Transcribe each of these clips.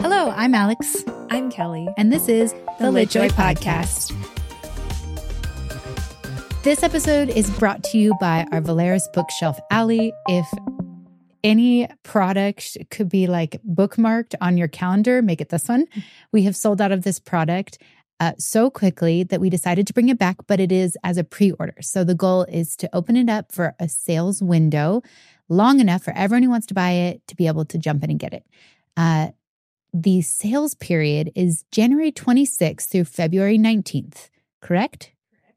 Hello, I'm Alix, I'm Kelly. and this is the, The LitJoy Podcast. This episode is brought to you by our Velaris Bookshelf Alley. If any product could be like bookmarked on your calendar, make it this one. We have sold out of this product uh, so quickly that we decided to bring it back, but it is as a pre order. So the goal is to open it up for a sales window long enough for everyone who wants to buy it to be able to jump in and get it. Uh, the sales period is January 26th through February 19th, correct?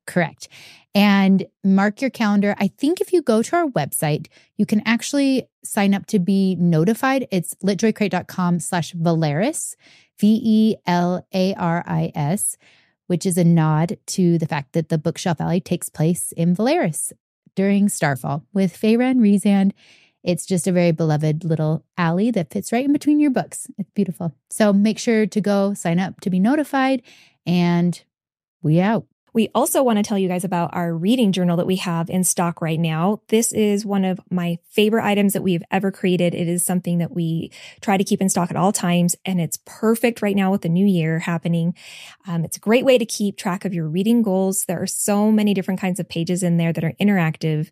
Correct. And mark your calendar. I think if you go to our website, you can actually sign up to be notified. It's litjoycrate.com slash Velaris, V E L A R I S, which is a nod to the fact that the Bookshelf Alley takes place in Velaris during Starfall with Feyre and Rhysand. It's just a very beloved little alley that fits right in between your books. It's beautiful. So make sure to go sign up to be notified and we out. We also want to tell you guys about our reading journal that we have in stock right now. This is one of my favorite items that we've ever created. It is something that we try to keep in stock at all times, and it's perfect right now with the new year happening. Um, it's a great way to keep track of your reading goals. There are so many different kinds of pages in there that are interactive.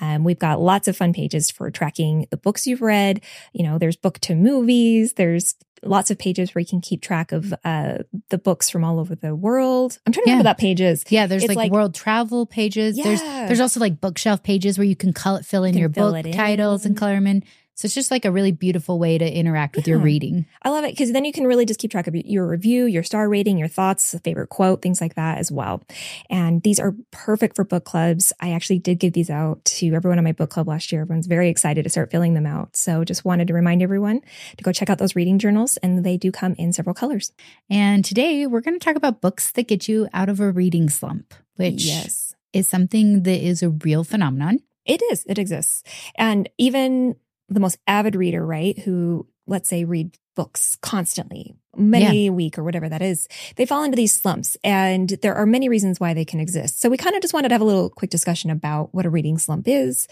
Um, we've got lots of fun pages for tracking the books you've read. You know, there's book to movies. There's lots of pages where you can keep track of uh, the books from all over the world. I'm trying to Yeah. remember that pages. Yeah, there's like, like- world travel pages. There's Yeah. there's there's also like bookshelf pages where you can color, fill in can your book it titles and color them in. So it's just like a really beautiful way to interact with your reading. I love it because then you can really just keep track of your review, your star rating, your thoughts, favorite quote, things like that as well. And these are perfect for book clubs. I actually did give these out to everyone in my book club last year. Everyone's very excited to start filling them out. So just wanted to remind everyone to go check out those reading journals and they do come in several colors. And today we're going to talk about books that get you out of a reading slump, which yes, is something that is a real phenomenon. it is. It exists. And even the most avid reader, right, who let's say read books constantly, many a week or whatever that is, they fall into these slumps. And there are many reasons why they can exist. So we kind of just wanted to have a little quick discussion about what a reading slump is,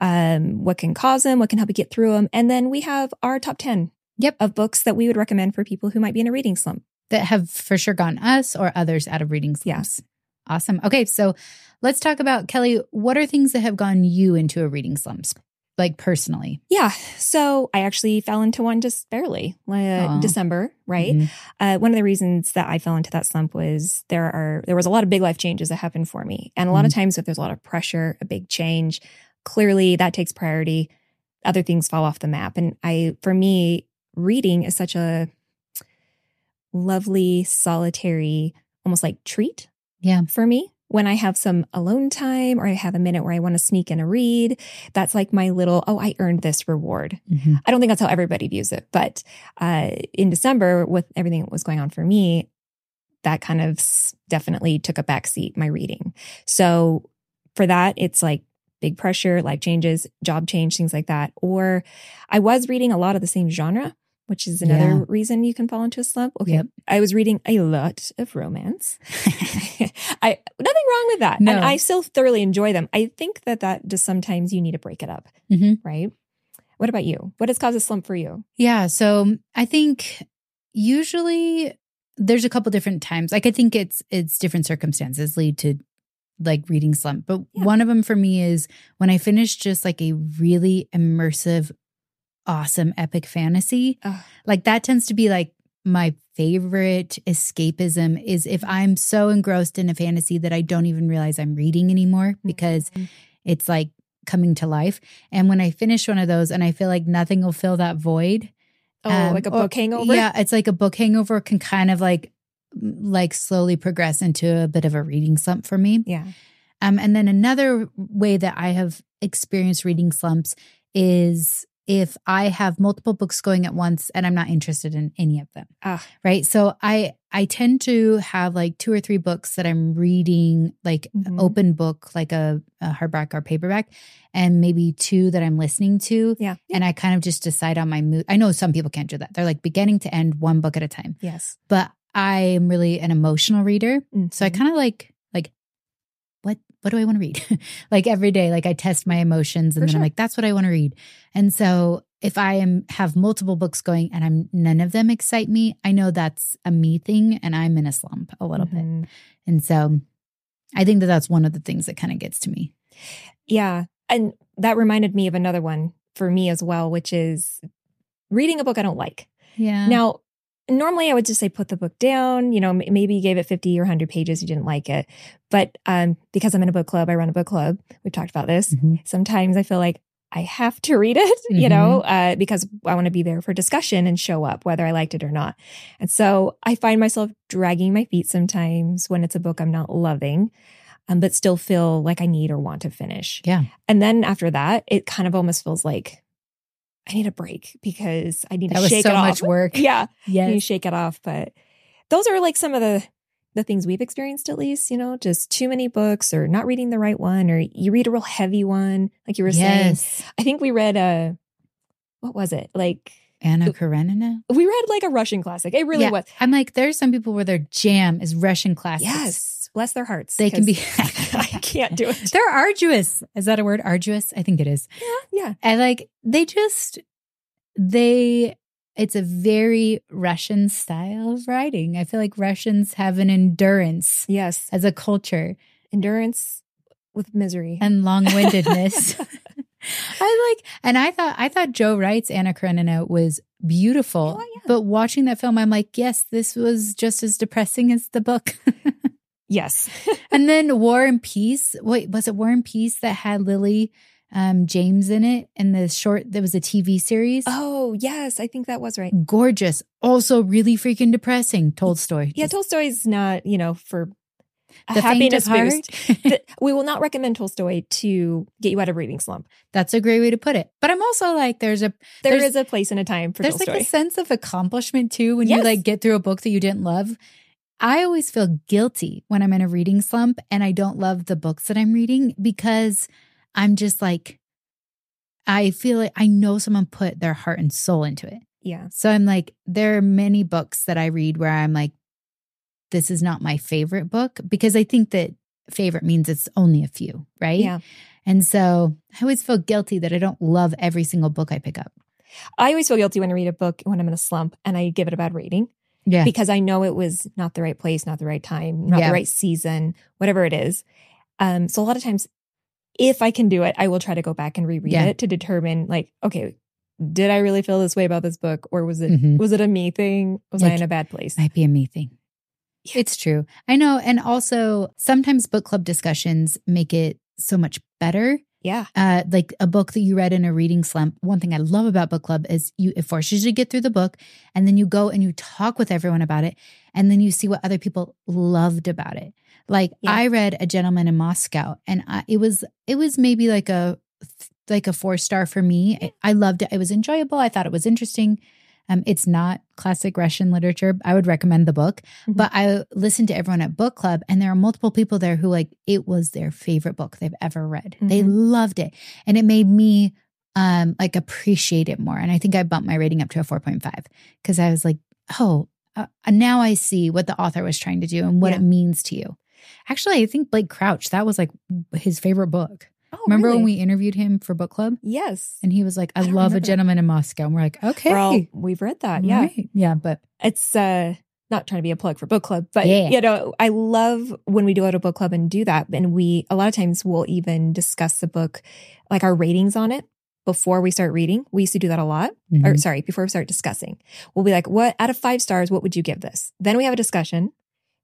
um, what can cause them, what can help you get through them. And then we have our top 10 Yep. of books that we would recommend for people who might be in a reading slump. that have for sure gone us or others out of reading slumps. Yes. Awesome. Okay, so let's talk about Kelly. What are things that have gone you into a reading slumps, like personally? Yeah. So I actually fell into one just barely, uh, December, right? Mhm. Uh, one of the reasons that I fell into that slump was there are there was a lot of big life changes that happened for me, and a lot of times if there's a lot of pressure, a big change, clearly that takes priority. Other things fall off the map, and I, for me, reading is such a lovely, solitary, almost like treat. Yeah. for me. When I have some alone time or I have a minute where I want to sneak in a read, that's like my little, oh, I earned this reward. Mhm. I don't think that's how everybody views it, but uh, in December, with everything that was going on for me, that kind of definitely took a backseat my reading. So for that, it's like big pressure, life changes, job change, things like that. Or I was reading a lot of the same genre, which is another Yeah. reason you can fall into a slump. Okay, Yep. I was reading a lot of romance. I nothing wrong with that, No. and I still thoroughly enjoy them. I think that that just sometimes you need to break it up, Mhm. right? What about you? What has caused a slump for you? Yeah. So I think usually there's a couple different times. Like I think it's it's different circumstances lead to like reading slump. But Yeah. one of them for me is when I finish just like a really immersive, awesome epic fantasy. Ugh. Like that tends to be like my favorite escapism is if I'm so engrossed in a fantasy that I don't even realize I'm reading anymore because Mhm. it's like coming to life. And when I finish one of those and I feel like nothing will fill that void. oh, um, like a or- book hangover. Yeah, it's like a book hangover can kind of like like slowly progress into a bit of a reading slump for me. yeah. Um, and then another way that I have experienced reading slumps is if I have multiple books going at once and I'm not interested in any of them. Ah. Right. So I I tend to have like two or three books that I'm reading, like Mhm. open book, like a, a hardback or paperback, and maybe two that I'm listening to. Yeah. And I kind of just decide on my mood. I know some people can't do that. They're like beginning to end one book at a time. Yes. But I am really an emotional reader. So I Mhm. kind of like what what do I want to read? like every day, like I test my emotions and For then sure. I'm like, that's what I want to read. And so if I am have multiple books going and I'm none of them excite me, I know that's a me thing and I'm in a slump a little bit. Mhm. And so I think that that's one of the things that kind of gets to me. Yeah. And that reminded me of another one for me as well, which is reading a book I don't like. Yeah. Now, normally I would just say put the book down. You know, maybe you gave it 50 or 100 pages, you didn't like it. But um, because I'm in a book club, I run a book club. We've talked about this. Mhm. Sometimes I feel like I have to read it, you know, uh, because I want to be there for discussion and show up, whether I liked it or not. And so I find myself dragging my feet sometimes when it's a book I'm not loving, um, but still feel like I need or want to finish. Yeah. And then after that, it kind of almost feels like I need a break because I need That to shake so it off. much work. Yeah, to Yes. shake it off. But those are like some of the the things we've experienced at least, you know, just too many books or not reading the right one or you read a real heavy one, like you were saying. I think we read a what was it? Like Anna Karenina. we read like a Russian classic. It really Yeah. was. I'm like, there's some people where their jam is Russian classics. Yes. Bless their hearts. They can be. I can't do it. They're arduous. Is that a word? Arduous? I think it is. Yeah. Yeah. I like they just they it's a very Russian style of writing. I feel like Russians have an endurance Yes. as a culture Endurance with misery. and long-windedness. I like and I thought I thought Joe Wright's Anna Karenina was beautiful. Oh, yeah. But watching that film I'm like, yes, this was just as depressing as the book. yes. and then War and Peace. Wait, was it War and Peace that had Lily um, James in it? In the short, that was a TV series. oh, yes. I think that was right. Gorgeous. Also, really freaking depressing. Tolstoy. Yeah, Just Tolstoy's not, you know, for the happiness boost. We will not recommend Tolstoy to get you out of a reading slump. That's a great way to put it. But I'm also like, there's a There There's- is a place and a time for there's Tolstoy. like a sense of accomplishment too when you like get through a book that you didn't love. I always feel guilty when I'm in a reading slump and I don't love the books that I'm reading because I'm just like, I feel like I know someone put their heart and soul into it. yeah. So I'm like, there are many books that I read where I'm like, this is not my favorite book because I think that favorite means it's only a few, right? Yeah. And so I always feel guilty that I don't love every single book I pick up. I always feel guilty when I read a book when I'm in a slump and I give it a bad rating Yeah. because I know it was not the right place, not the right time, not Yeah. the right season, whatever it is. Um, so a lot of times, if I can do it, I will try to go back and reread Yeah. it to determine, like, okay, did I really feel this way about this book, or was it Mhm. was it a me thing? Was I in a bad place? Might be a me thing. It's true. I know. And also, sometimes book club discussions make it so much better. yeah, Uh, like a book that you read in a reading slump. One thing I love about book club is you it forces you to get through the book, and then you go and you talk with everyone about it, and then you see what other people loved about it. Like Yeah. I read A Gentleman in Moscow, and I, it was it was maybe like a like a four star for me. I, I loved it. It was enjoyable. I thought it was interesting. Um, it's not classic Russian literature. I would recommend the book, Mhm. but I listened to everyone at book club, and there are multiple people there who like it was their favorite book they've ever read. They Mhm. loved it, and it made me um like appreciate it more. And I think I bumped my rating up to a four point five because I was like, oh, uh, now I see what the author was trying to do and what Yeah. it means to you. Actually, I think Blake Crouch that was like his favorite book. Oh, Remember when we interviewed him for book club? Yes. And he was like, I, I love a remember that. gentleman in Moscow. And we're like, okay. We've read that. Yeah. Right. Yeah. But It's uh not trying to be a plug for book club, but Yeah. you know, I love when we do go to book club and do that. And we a lot of times we'll even discuss the book, like our ratings on it before we start reading. We used to do that a lot. Or Mhm. sorry, before we start discussing. We'll be like, what out of five stars, what would you give this? Then we have a discussion.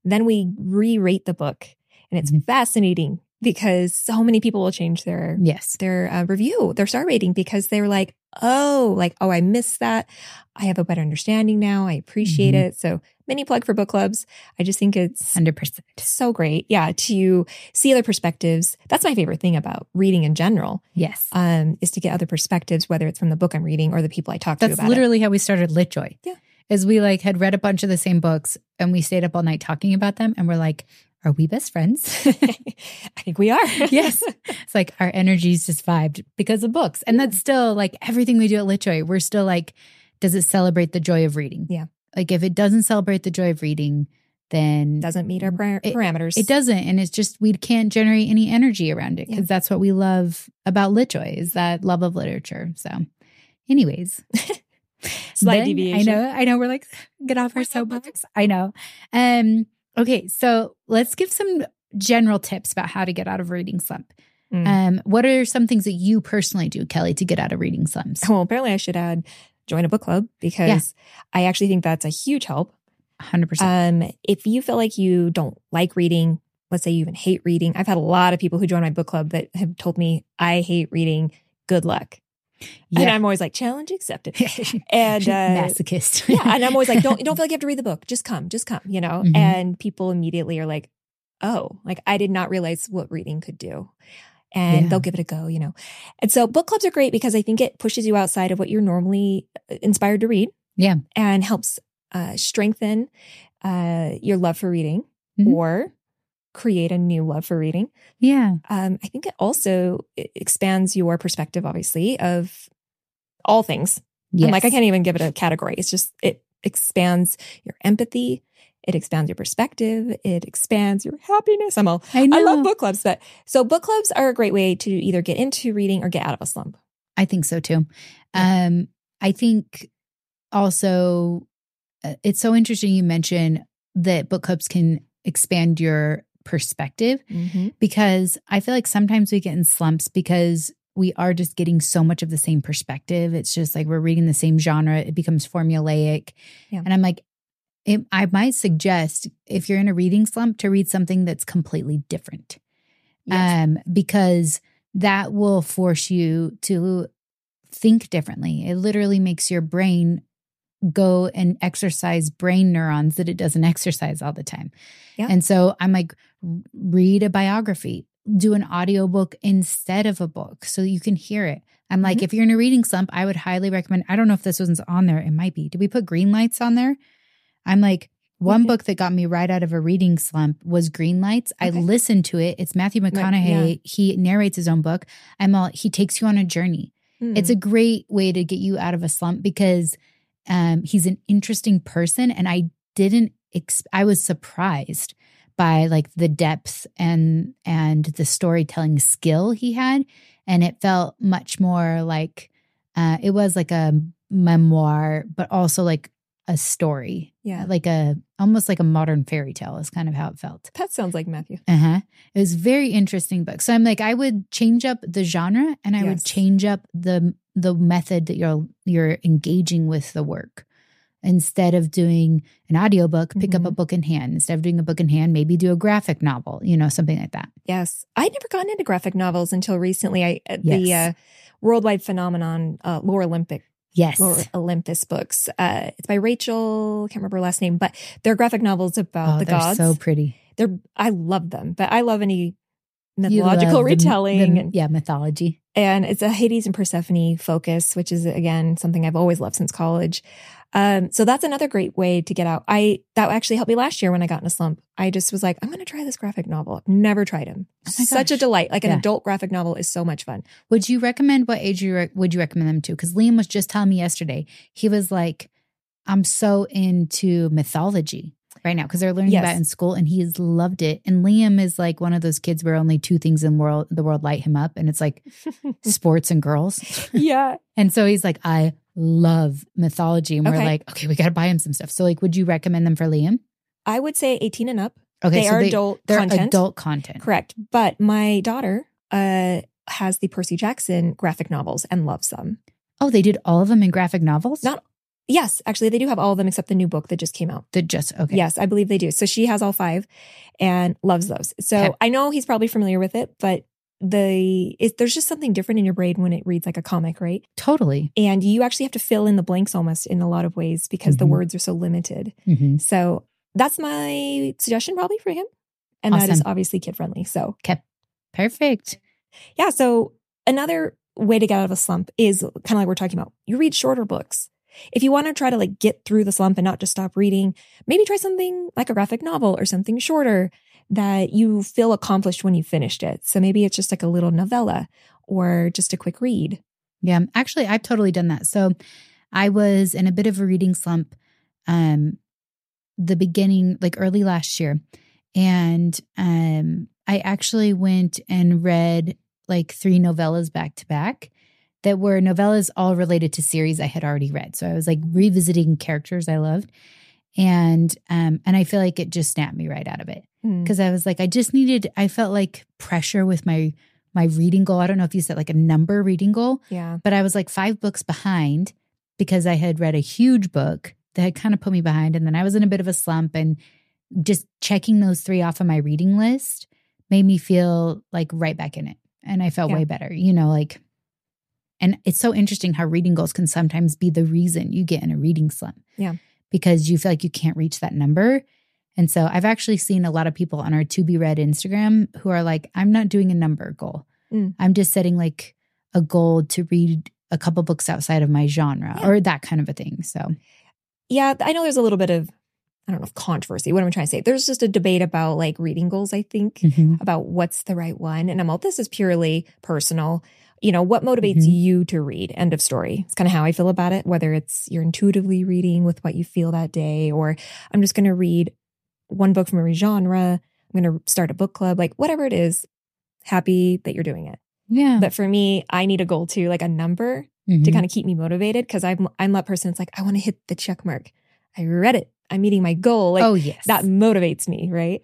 Then we re-rate the book. And it's Mhm. fascinating because so many people will change their yes. their uh, review, their star rating, because they're like, oh, like, oh, I missed that. I have a better understanding now. I appreciate Mhm. it. So, mini plug for book clubs. I just think it's 100%. so great. Yeah. To see other perspectives. That's my favorite thing about reading in general, Yes. um, is to get other perspectives, whether it's from the book I'm reading or the people I talk to That's literally how we started LitJoy. Yeah. Is we like had read a bunch of the same books and we stayed up all night talking about them and we're like, are we best friends? I think we are. yes. It's like our energies just vibed because of books. And that's still like everything we do at LitJoy. We're still like, does it celebrate the joy of reading? Yeah. Like if it doesn't celebrate the joy of reading, then Doesn't meet our par- It- parameters. it doesn't. And it's just, we can't generate any energy around it because Yeah. that's what we love about LitJoy is that love of literature. So, anyways. Slight Then- deviation. I know. I know. We're like, get off our soapbox. I know. Um, okay. So let's give some general tips about how to get out of reading slump. Mm. Um, what are some things that you personally do, Kelly, to get out of reading slumps? Well, apparently I should add join a book club because I actually think that's a huge help. 100%. Um, if you feel like you don't like reading, let's say you even hate reading, I've had a lot of people who join my book club that have told me I hate reading. Good luck. And I'm always like, challenge accepted. And uh, masochist. yeah, and I'm always like, don't don't feel like you have to read the book. Just come, just come, you know. Mhm. And people immediately are like, oh, like I did not realize what reading could do. And Yeah. they'll give it a go, you know. And so book clubs are great because I think it pushes you outside of what you're normally uh, inspired to read. Yeah. And helps uh, strengthen uh, your love for reading Mhm. or create a new love for reading. yeah. Um, I think it also expands your perspective, obviously, of all things. Yes. And like I can't even give it a category. It's just it expands your empathy, it expands your perspective, it expands your happiness. I'm all I know. I love book clubs, but so book clubs are a great way to either get into reading or get out of a slump. I think so too. Um, I think also uh, it's so interesting you mention that book clubs can expand your perspective because I feel like sometimes we get in slumps because we are just getting so much of the same perspective. It's just like we're reading the same genre, it becomes formulaic. Yeah. And I'm like, it, I might suggest if you're in a reading slump to read something that's completely different Yes. um, because that will force you to think differently. It literally makes your brain go and exercise brain neurons that it doesn't exercise all the time. Yeah. And so I'm like, read a biography, do an audiobook instead of a book so you can hear it. I'm like, Mhm. if you're in a reading slump, I would highly recommend. I don't know if this one's on there. It might be. Did we put green lights on there? I'm like, one Okay. book that got me right out of a reading slump was Green Lights. I listened to it. It's Matthew McConaughey. He narrates his own book. I'm all he takes you on a journey. Hmm. It's a great way to get you out of a slump because um, he's an interesting person, and I didn't. Ex- I was surprised by like the depth and and the storytelling skill he had, and it felt much more like uh, it was like a memoir, but also like a story, yeah. like a almost like a modern fairy tale is kind of how it felt. That sounds like Matthew. Uh huh. It was a very interesting book. So I'm like, I would change up the genre and I would change up the the method that you're you're engaging with the work. Instead of doing an audiobook, pick up a Mhm. book in hand. Instead of doing a book in hand, maybe do a graphic novel, you know, something like that. Yes. I'd never gotten into graphic novels until recently. I uh, the uh, worldwide phenomenon uh, Lore Olympic Yes. Lore Olympus books. Uh, it's by Rachel. Can't remember her last name, but they're graphic novels about oh, the they're gods. so pretty. they're I love them, but I love any mythological the- retelling the- and, yeah, mythology. and it's a Hades and Persephone focus, which is again something I've always loved since college. Um, so that's another great way to get out. I that actually helped me last year when I got in a slump. I just was like, I'm going to try this graphic novel. I've never tried them. Oh Such a delight. Like an Yeah. adult graphic novel is so much fun. Would you recommend what age you re- would you recommend them to? Because Liam was just telling me yesterday. He was like, "I'm so into mythology right now because they're learning Yes. about in school, and he's loved it." And Liam is like one of those kids where only two things in world the world light him up, and it's like sports and girls. yeah. And so he's like, "I love mythology," and we're Okay. like, "Okay, we got to buy him some stuff." So like, would you recommend them for Liam? I would say 18 and up. Okay, they so are adult they're content. adult content. Correct. But my daughter uh, has the Percy Jackson graphic novels and loves them. Oh, they did all of them in graphic novels. Not Yes, actually, they do have all of them except the new book that just came out. the just okay. Yes, I believe they do. So she has all five and loves those. So Okay. I know he's probably familiar with it, but the it, there's just something different in your brain when it reads like a comic, right? totally. And you actually have to fill in the blanks almost in a lot of ways because the Mhm. words are so limited. hmm So that's my suggestion probably for him. And that is obviously kid friendly. So Perfect. Yeah. So another way to get out of a slump is kind of like we're talking about. You read shorter books. If you want to try to like get through the slump and not just stop reading, maybe try something like a graphic novel or something shorter that you feel accomplished when you finished it. So maybe it's just like a little novella or just a quick read. Yeah, actually, I've totally done that. So I was in a bit of a reading slump um, the beginning, like early last year. And um, I actually went and read like three novellas back to back that were novellas all related to series I had already read. So I was like revisiting characters I loved. And um and I feel like it just snapped me right out of it. Mm. Because I was like, I just needed I felt like pressure with my my reading goal. I don't know if you said like a number reading goal, Yeah. but I was like five books behind because I had read a huge book that had kind of put me behind. And then I was in a bit of a slump and just checking those three off of my reading list made me feel like right back in it. And I felt Yeah. way better, you know, like, and it's so interesting how reading goals can sometimes be the reason you get in a reading slump. Yeah. Because you feel like you can't reach that number. And so I've actually seen a lot of people on our to be read Instagram who are like, I'm not doing a number goal. Mm. I'm just setting like a goal to read a couple books outside of my genre Yeah. or that kind of a thing. So Yeah, I know there's a little bit of I don't know if controversy. What am I trying to say? There's just a debate about like reading goals, I think, mhm. about what's the right one. And I'm all this is purely personal. You know, what motivates Mhm. you to read? End of story. It's kind of how I feel about it, whether it's you're intuitively reading with what you feel that day, or I'm just gonna read one book from every genre. I'm gonna start a book club, like whatever it is, happy that you're doing it. yeah. But for me, I need a goal too, like a number to Mhm. kind of keep me motivated because I'm I'm that person. It's like I want to hit the check mark. I read it. I'm meeting my goal. Like oh, yes. that motivates me, right?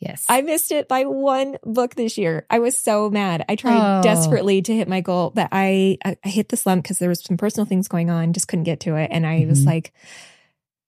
yes. I missed it by one book this year. I was so mad. I tried Oh. desperately to hit my goal, but I I, I hit the slump because there was some personal things going on. Just couldn't get to it, and I was Mhm. like,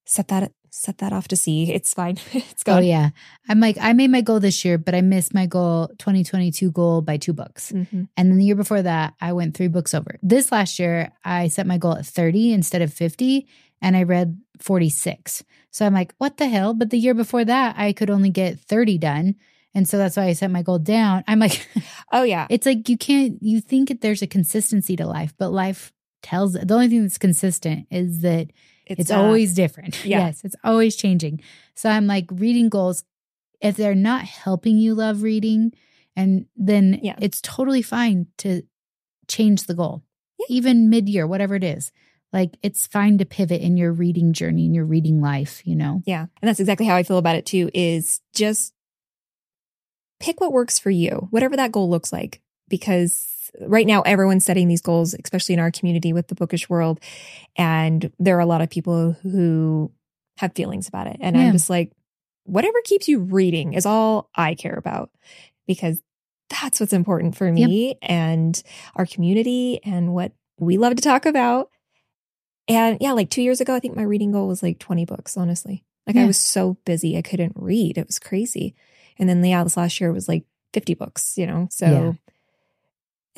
set that set that off to sea. It's fine. it's oh, gone. Oh yeah. I'm like, I made my goal this year, but I missed my goal, 2022 goal by two books. Mhm. And then the year before that, I went three books over. This last year, I set my goal at 30 instead of 50, and I read 46. So I'm like, what the hell? But the year before that, I could only get 30 done. And so that's why I set my goal down. I'm like, Oh yeah. it's like you can't, you think that there's a consistency to life, but life tells the only thing that's consistent is that it's, uh, always different. yeah. Yes, it's always changing. So I'm like, reading goals, if they're not helping you love reading, and then Yeah. it's totally fine to change the goal, Yeah. even mid year, whatever it is. Like it's fine to pivot in your reading journey, in your reading life, you know? Yeah. And that's exactly how I feel about it too is just pick what works for you, whatever that goal looks like. Because right now everyone's setting these goals, especially in our community with the bookish world. And there are a lot of people who have feelings about it. And Yeah. I'm just like, whatever keeps you reading is all I care about because that's what's important for me and our community and what we love to talk about. And yeah, like two years ago, I think my reading goal was like 20 books, honestly. Like I was so busy, I couldn't read. It was crazy. And then, yeah, this last year was like 50 books, you know? So Yeah.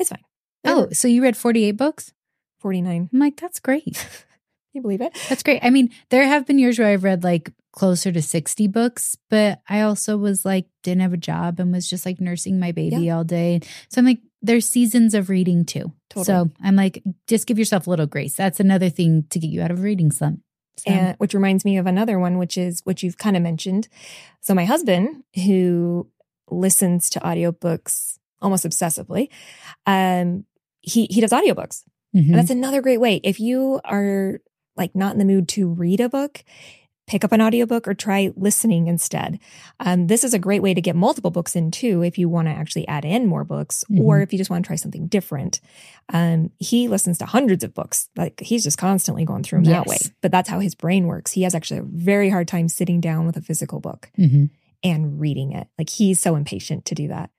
It's fine. Oh, so you read 48 books? 49. I'm like, that's great. Can you believe it? That's great. I mean, there have been years where I've read like closer to 60 books, but I also was like, didn't have a job and was just like nursing my baby all day. So I'm like, there's seasons of reading too. Totally. So I'm like, just give yourself a little grace. That's another thing to get you out of reading slump. So, And which reminds me of another one, which is what you've kind of mentioned. So my husband, who listens to audiobooks almost obsessively, um, he he does audiobooks. mhm. And that's another great way. If you are like not in the mood to read a book, pick up an audiobook or try listening instead. Um, this is a great way to get multiple books in too if you want to actually add in more books or Mhm. if you just want to try something different. Um, he listens to hundreds of books. Like he's just constantly going through them that way. But that's how his brain works. He has actually a very hard time sitting down with a physical book Mhm. and reading it. Like he's so impatient to do that.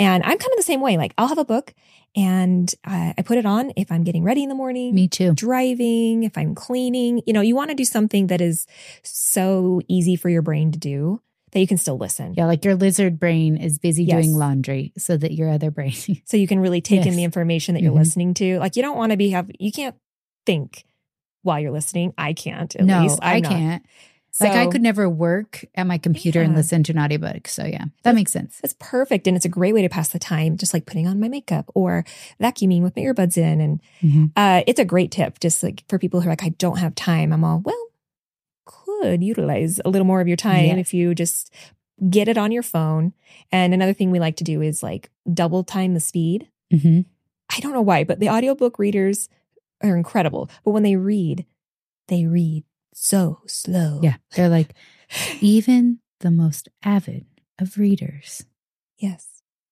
And I'm kind of the same way. Like I'll have a book and I, I put it on if I'm getting ready in the morning, me too. driving, if I'm cleaning. You know, you want to do something that is so easy for your brain to do that you can still listen. Yeah, like your lizard brain is busy Yes. doing laundry so that your other brain. So you can really take in the information that you're Mhm. listening to. Like you don't want to be have you can't think while you're listening. I can't at no, least. I'm I not. Can't. like I could never work at my computer and listen to an audiobook. So yeah, that makes sense. It's perfect. And it's a great way to pass the time, just like putting on my makeup or vacuuming with my earbuds in. And Mhm. uh, it's a great tip, just like for people who are like, I don't have time. I'm all, well, could utilize a little more of your time Yes. if you just get it on your phone. And another thing we like to do is like double time the speed. Mhm. I don't know why, but the audiobook readers are incredible. But when they read, they read so slow. Yeah. They're like, even the most avid of readers Yes.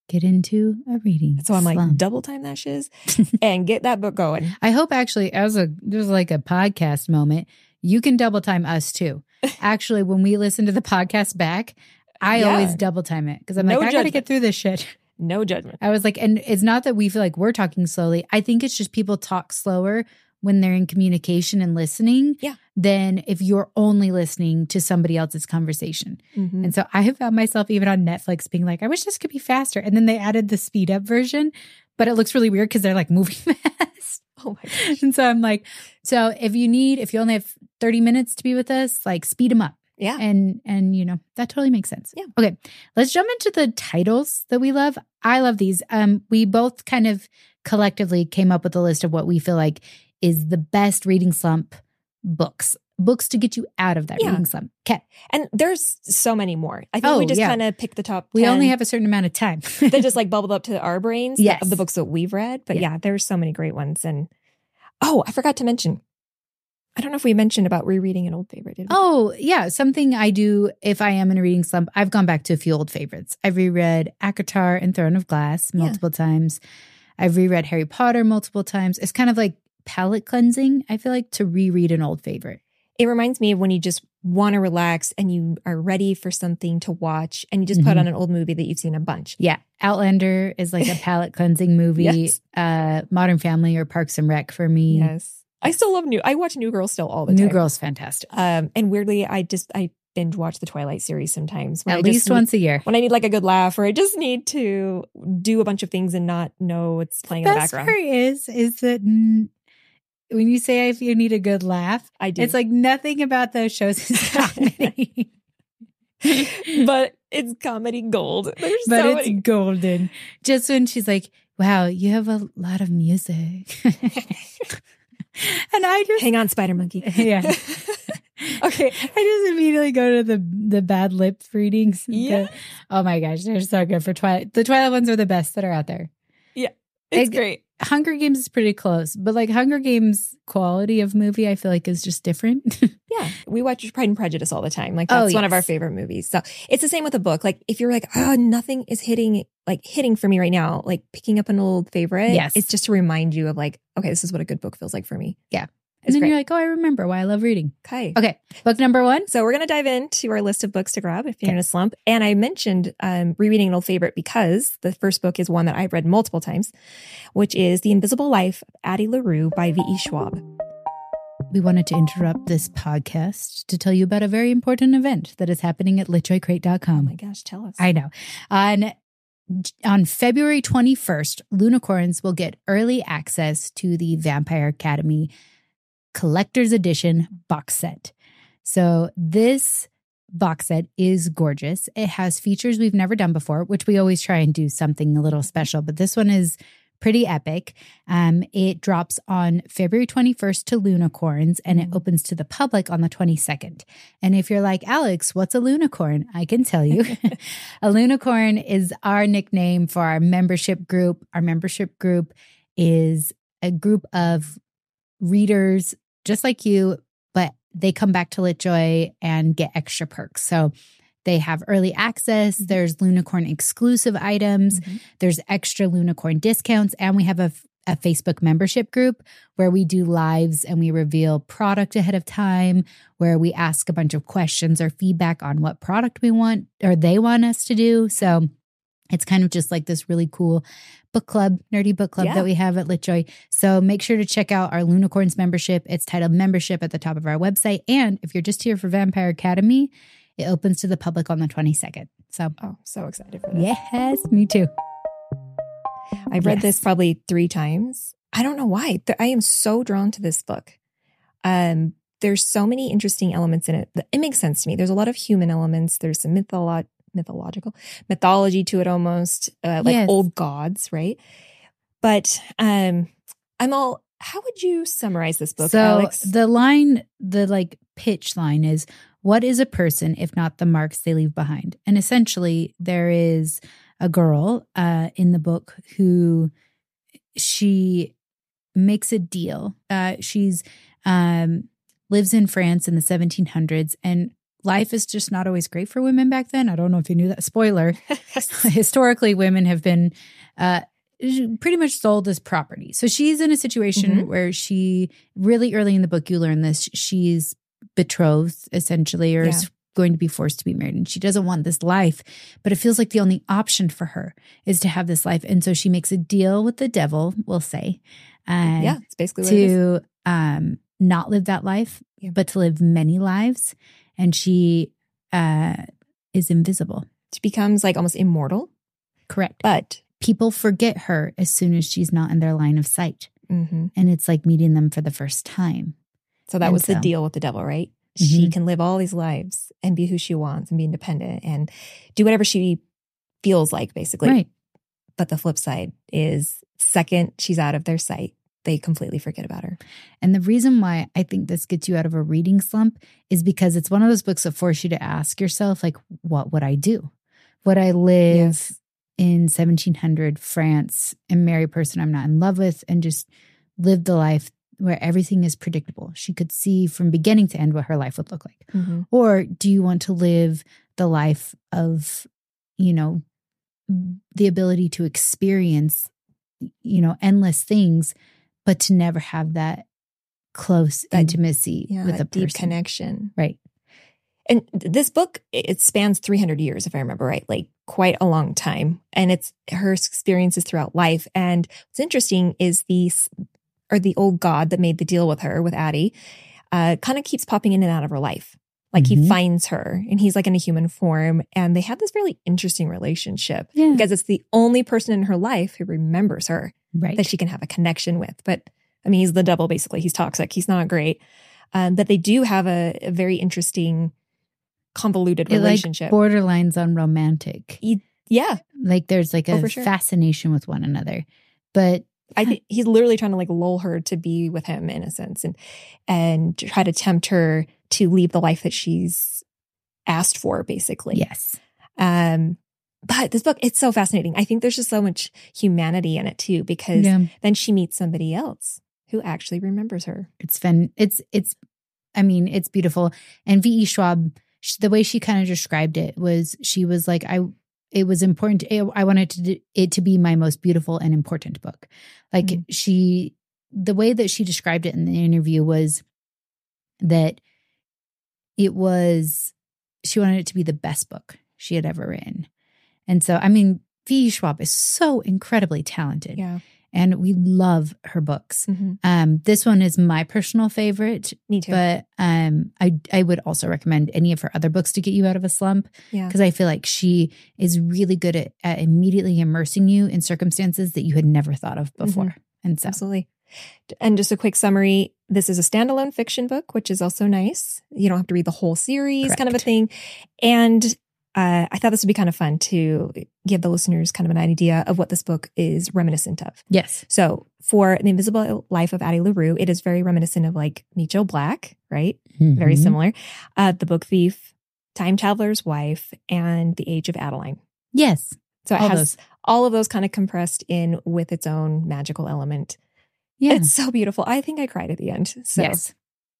get into a reading. So I'm like, slump. double time that shiz and get that book going. I hope actually, as a there's like a podcast moment, you can double time us too. Actually, when we listen to the podcast back, I Yeah. always double time it because I'm No like, I gotta get through this shit. No judgment. I was like, and it's not that we feel like we're talking slowly. I think it's just people talk slower when they're in communication and listening Yeah. than if you're only listening to somebody else's conversation. Mhm. And so I have found myself even on Netflix being like, I wish this could be faster. And then they added the speed up version, but it looks really weird because they're like moving fast. Oh my gosh. And so I'm like, so if you need, if you only have 30 minutes to be with us, like speed them up. Yeah. And, and, you know, that totally makes sense. Yeah. Okay. Let's jump into the titles that we love. I love these. Um, we both kind of collectively came up with a list of what we feel like is the best reading slump books, books to get you out of that Yeah. reading slump. Okay. And there's so many more. I think Oh, we just yeah. kind of picked the top. We only have a certain amount of time. that just like bubbled up to our brains Yes. of the books that we've read. But Yeah. yeah, there's so many great ones. And oh, I forgot to mention. I don't know if we mentioned about rereading an old favorite. Oh, yeah. Something I do if I am in a reading slump, I've gone back to a few old favorites. I've reread ACOTAR and Throne of Glass multiple times. I've reread Harry Potter multiple times. It's kind of like palate cleansing, I feel like, to reread an old favorite. It reminds me of when you just want to relax and you are ready for something to watch and you just put Mhm. on an old movie that you've seen a bunch. Yeah. Outlander is like a palate cleansing movie. Yes. Uh, Modern Family or Parks and Rec for me. Yes. I still love new. I watch New Girl still all the New time. New Girl's fantastic. Um, and weirdly, I just I binge watch the Twilight series sometimes. At I least need- once a year. when I need like a good laugh, or I just need to do a bunch of things and not know what's playing in the background. part is, is that when you say if you need a good laugh, I do. it's like nothing about those shows is comedy. but it's comedy gold. There's but so it's many. golden. Just when she's like, "Wow, you have a lot of music," and I just Hang on, Spider Monkey. Yeah. okay. I just immediately go to the the bad lip readings. The- Yeah. oh my gosh, they're so good for Twilight. The Twilight ones are the best that are out there. Yeah, it's It- great. Hunger Games is pretty close, but like Hunger Games quality of movie, I feel like is just different. Yeah. We watch Pride and Prejudice all the time. Like Oh, that's one of our favorite movies. So it's the same with a book. Like if you're like, oh, nothing is hitting like hitting for me right now, like picking up an old favorite. Yes. It's just to remind you of like, okay, this is what a good book feels like for me. Yeah. And then great. you're like, "Oh, I remember why I love reading." okay. Okay, book number one. So we're going to dive into our list of books to grab if you're Okay. in a slump. And I mentioned um, rereading an old favorite because the first book is one that I've read multiple times, which is The Invisible Life of Addie LaRue by V.E. Schwab. We wanted to interrupt this podcast to tell you about a very important event that is happening at Oh litjoycrate.com. my gosh, tell us. I know. On on February 21st, Lunacorns will get early access to the Vampire Academy collector's edition box set. So this box set is gorgeous. It has features we've never done before, which we always try and do something a little special, but this one is pretty epic. Um, it drops on February 21st to Lunacorns and it Mhm. opens to the public on the 22nd. And if you're like, Alix, what's a Lunacorn? I can tell you. a Lunacorn is our nickname for our membership group. Our membership group is a group of readers just like you, but they come back to LitJoy and get extra perks. So they have early access, Mhm. there's Lunacorn exclusive items, Mhm. there's extra Lunacorn discounts, and we have a, a Facebook membership group where we do lives and we reveal product ahead of time, where we ask a bunch of questions or feedback on what product we want or they want us to do. So it's kind of just like this really cool book club, nerdy book club Yeah. that we have at LitJoy. So make sure to check out our Lunacorns membership. It's titled membership at the top of our website. And if you're just here for Vampire Academy, it opens to the public on the 22nd. So Oh, so excited for that. yes, me too. I've read Yes. this probably three times. I don't know why. I am so drawn to this book. Um, there's so many interesting elements in it. It makes sense to me. There's a lot of human elements. There's some mytholo- mythological mythology to it almost, uh, like Yes. old gods, right? But um, I'm all. How would you summarize this book, so Alix? the line, the like pitch line is what is a person if not the marks they leave behind? And essentially, there is a girl uh, in the book who she makes a deal. Uh, she's um, lives in France in the 1700s, and life is just not always great for women back then. I don't know if you knew that. Spoiler. Historically, women have been uh, pretty much sold as property. So she's in a situation Mhm. where she, really early in the book, you learn this. She's betrothed, essentially, or is going to be forced to be married. And she doesn't want this life, but it feels like the only option for her is to have this life. And so she makes a deal with the devil, we'll say. Uh, yeah, it's basically what it is. to um not live that life Yeah. but to live many lives and she uh is invisible She becomes like almost immortal, correct but people forget her as soon as she's not in their line of sight mhm. and it's like meeting them for the first time so that And was the deal with the devil, right? She Mhm. can live all these lives and be who she wants and be independent and do whatever she feels like, basically. right But the flip side is second she's out of their sight, they completely forget about her. and the reason why i think this gets you out of a reading slump is because it's one of those books that force you to ask yourself like what would i do would i live Yes. in 1700 France and marry a person I'm not in love with and just live the life where everything is predictable. She could see from beginning to end what her life would look like. Mhm. Or do you want to live the life of, you know, the ability to experience, you know, endless things, but to never have that close That- intimacy Yeah, with a deep person. connection. Right. And this book, it spans 300 years, if I remember right, like quite a long time. And it's her experiences throughout life. And what's interesting is the, or the old god that made the deal with her, with Addie, uh, kind of keeps popping in and out of her life. Like he Mhm. finds her and he's like in a human form. And they have this really interesting relationship Yeah. because it's the only person in her life who remembers her Right. that she can have a connection with. But I mean, he's the devil, basically. He's toxic. He's not great. Um, but they do have a, a very interesting, convoluted it like relationship. borderlines on romantic. yeah. Like there's like Oh, a for sure. fascination with one another. But I think he's literally trying to like lull her to be with him in a sense and and try to tempt her to leave the life that she's asked for, basically. yes. Um, but this book, it's so fascinating. I think there's just so much humanity in it too, because Yeah. then she meets somebody else who actually remembers her. It's fun. It's it's. I mean, it's beautiful. And V. E. Schwab, sh- the way she kind of described it was, she was like, I. It was important. I I wanted to do, it to be my most beautiful and important book. Like Mhm. she, the way that she described it in the interview was that it was. She wanted it to be the best book she had ever written, and so I mean, V. Schwab is so incredibly talented, Yeah. and we love her books. Mhm. Um, this one is my personal favorite, Me too. but um, I I would also recommend any of her other books to get you out of a slump yeah. because I feel like she is really good at, at immediately immersing you in circumstances that you had never thought of before. And so, Absolutely. And just a quick summary this is a standalone fiction book, which is also nice. You don't have to read the whole series, kind of a thing. And uh, I thought this would be kind of fun to give the listeners kind of an idea of what this book is reminiscent of. yes, So, for The Invisible Life of Addie LaRue, it is very reminiscent of like Meet Joe Black, right? Very Mhm. similar. Uh, the Book Thief, Time Traveler's Wife, and The Age of Adaline. Yes, So, it all has those. all of those kind of compressed in with its own magical element. Yeah, It's so beautiful. I think I cried at the end. So, yes,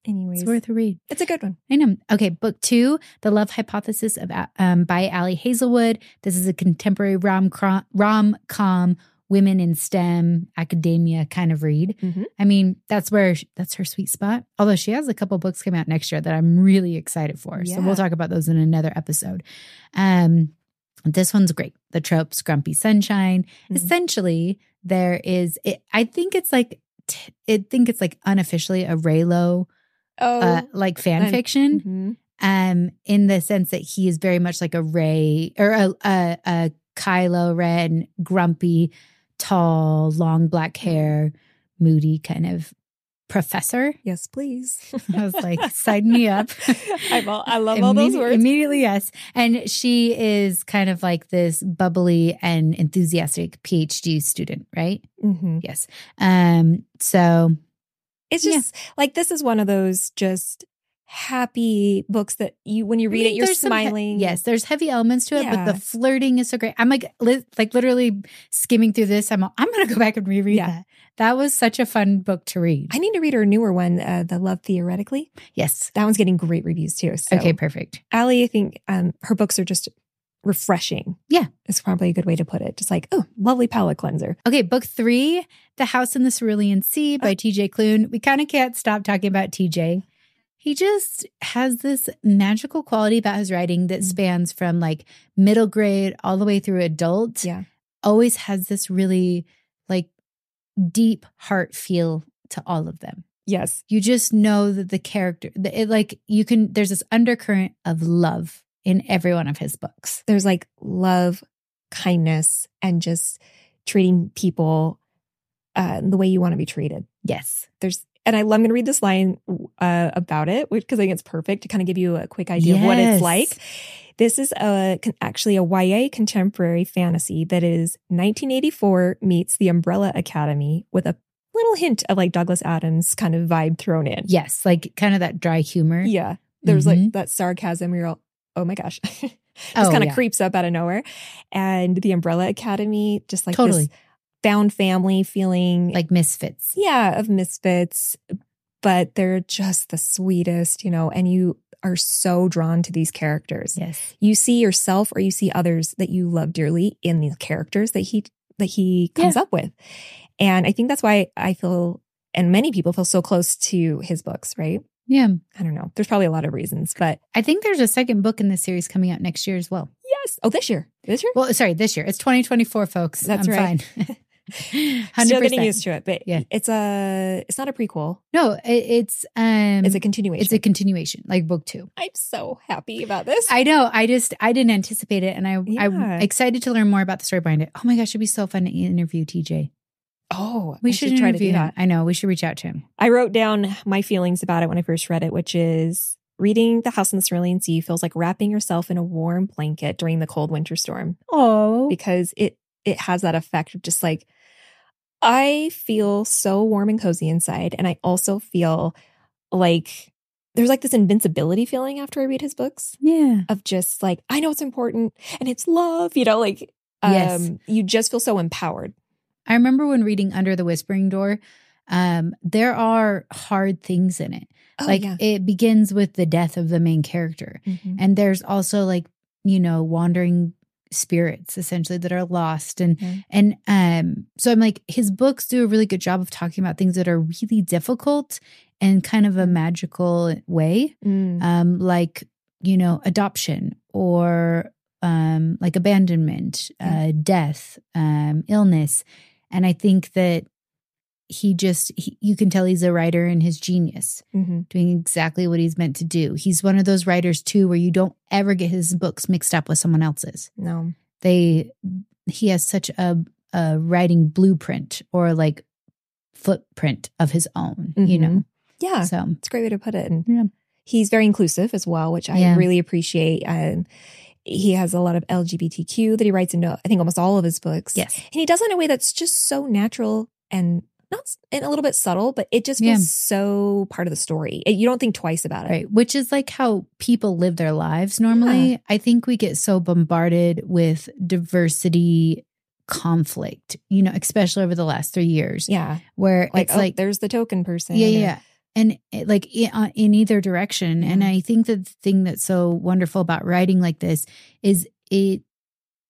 anyways, it's worth a read. it's a good one. I know. Okay, book two, The Love Hypothesis of um, by Ali Hazelwood. This is a contemporary rom rom com women in STEM academia kind of read. Mhm. I mean, that's where sh- that's her sweet spot. Although she has a couple books come out next year that I'm really excited for. So we'll talk about those in another episode. Um, this one's great. The tropes, grumpy sunshine. Mhm. Essentially, there is. It, I think it's like. T- I think it's like unofficially a Reylo Oh, uh, like fan I'm- fiction mhm. um in the sense that he is very much like a ray or a a, a kylo ren grumpy tall long black hair moody kind of professor yes, please. i was like sign me up I, all, I love all those words. immediately yes and she is kind of like this bubbly and enthusiastic phd student right Mhm. yes um so It's Yeah. just like this is one of those just happy books that you when you I read mean, it you're there's some he- smiling. yes, there's heavy elements to it, but the flirting is so great. I'm like, li- like literally skimming through this. I'm, I'm gonna go back and reread Yeah. that. that was such a fun book to read. I need to read her newer one, uh, The Love Theoretically. yes. That one's getting great reviews too. So, Okay, perfect. Ali, I think um, her books are just refreshing. Yeah. It's probably a good way to put it. Just like, oh, lovely palate cleanser. Okay, book three, The House in the Cerulean Sea by TJ Klune. We kind of can't stop talking about TJ. He just has this magical quality about his writing that Mm. spans from like middle grade all the way through adult. Yeah. Always has this really like deep heart feel to all of them. Yes. You just know that the character, it like you can, there's this undercurrent of love in every one of his books. There's like love, kindness, and just treating people uh, the way you want to be treated. Yes. There's, and I, I'm going to read this line uh, about it because I think it's perfect to kind of give you a quick idea of what it's like. This is a actually a YA contemporary fantasy that is 1984 meets The Umbrella Academy with a little hint of like Douglas Adams kind of vibe thrown in. Yes. Like kind of that dry humor. Yeah. There's Mhm. like that sarcasm where you're all, oh my gosh. just Oh, kind of yeah. creeps up out of nowhere. And the Umbrella Academy, just like Totally. this found family feeling Like misfits. yeah, of misfits, but they're just the sweetest, you know, and you are so drawn to these characters. Yes. You see yourself or you see others that you love dearly in these characters that he that he comes up with. And I think that's why I feel and many people feel so close to his books, right? Yeah. I don't know. There's probably a lot of reasons, but I think there's a second book in this series coming out next year as well. yes. Oh, this year. This year? Well, sorry, this year. It's 2024, folks. That's I'm right. fine. Still getting used to it, but Yeah. it's a it's not a prequel. No, it, it's um It's a continuation. it's a continuation, like book 2. I'm so happy about this. I know. I just I didn't anticipate it and I Yeah. I'm excited to learn more about the story behind it. Oh my gosh, it'd be so fun to interview TJ. Oh, We I should, try to do that. I know. We should reach out to him. I wrote down my feelings about it when I first read it, which is reading The House in the Cerulean Sea feels like wrapping yourself in a warm blanket during the cold winter storm Oh. because it it has that effect of just like I feel so warm and cozy inside, and I also feel like there's like this invincibility feeling after I read his books Yeah. of just like I know it's important and it's love, you know, like um, Yes. you just feel so empowered. I remember when reading Under the Whispering Door, um, there are hard things in it. Oh, like yeah. it begins with the death of the main character. Mhm. And there's also like, you know, wandering spirits essentially that are lost. And Yeah. and um so I'm like, his books do a really good job of talking about things that are really difficult and kind of a magical way. Mm. Um, like, you know, adoption or um like abandonment, uh, death, um, illness. And I think that he just he, you can tell he's a writer and his genius Mhm. doing exactly what he's meant to do he's one of those writers too where you don't ever get his books mixed up with someone else's No. they he has such a, a writing blueprint or like footprint of his own you know. Yeah. so It's a great way to put it. And Yeah. he's very inclusive as well, which I Yeah. really appreciate. Um, he has a lot of LGBTQ that he writes into, I think, almost all of his books. yes And he does it in a way that's just so natural and not and a little bit subtle, but it just feels Yeah. so part of the story. It- you don't think twice about it. right which is like how people live their lives normally i think we get so bombarded with diversity conflict you know especially over the last three years Yeah. where Like, it's oh, like there's the token person. Yeah, yeah, yeah. And like uh, in either direction. And Mhm. I think that the thing that's so wonderful about writing like this is it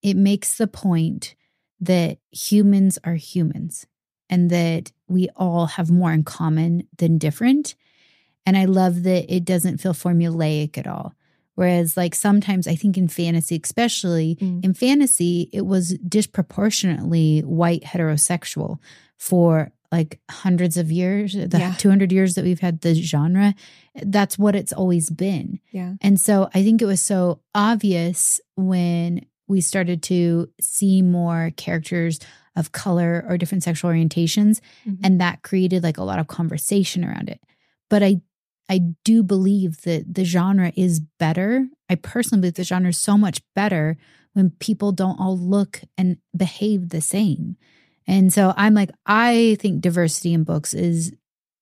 it makes the point that humans are humans and that we all have more in common than different. And I love that it doesn't feel formulaic at all. Whereas, like sometimes I think in fantasy, especially Mm. in fantasy, it was disproportionately white heterosexual for like hundreds of years, the Yeah. 200 years that we've had the genre. That's what it's always been. Yeah. And so I think it was so obvious when we started to see more characters of color or different sexual orientations Mhm. and that created like a lot of conversation around it. But I I do believe that the genre is better. I personally believe the genre is so much better when people don't all look and behave the same. And so I'm like I think diversity in books is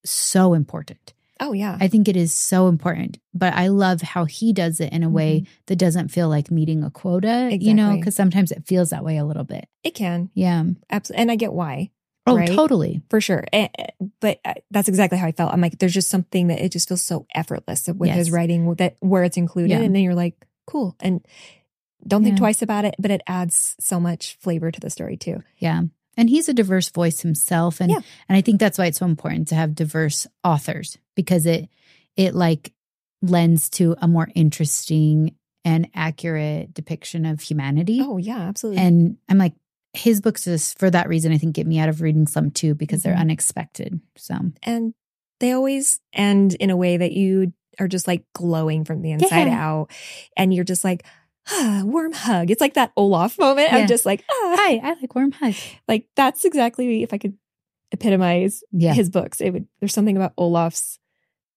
so important. Oh, yeah. I think it is so important, but I love how he does it in a way that doesn't feel like meeting a quota, you know, because sometimes it feels that way a little bit. it can. Yeah. Absolutely. And I get why. Oh, right? totally. for sure. Eh, But uh, that's exactly how I felt. I'm like, there's just something that it just feels so effortless with his writing that where it's included, Yeah. and then you're like, cool, and don't think Yeah. twice about it. But it adds so much flavor to the story too. Yeah. And he's a diverse voice himself. And Yeah. and I think that's why it's so important to have diverse authors because it it like lends to a more interesting and accurate depiction of humanity. Oh yeah, absolutely. And I'm like, his books just for that reason, I think get me out of reading some too, because they're Mhm. unexpected. So and they always end in a way that you are just like glowing from the inside Yeah. out, and you're just like. Ah, warm hug. It's like that Olaf moment. Yeah. I'm just like, ah, hi, I like warm hug. like that's exactly if I could epitomize Yeah. his books. It would there's something about Olaf's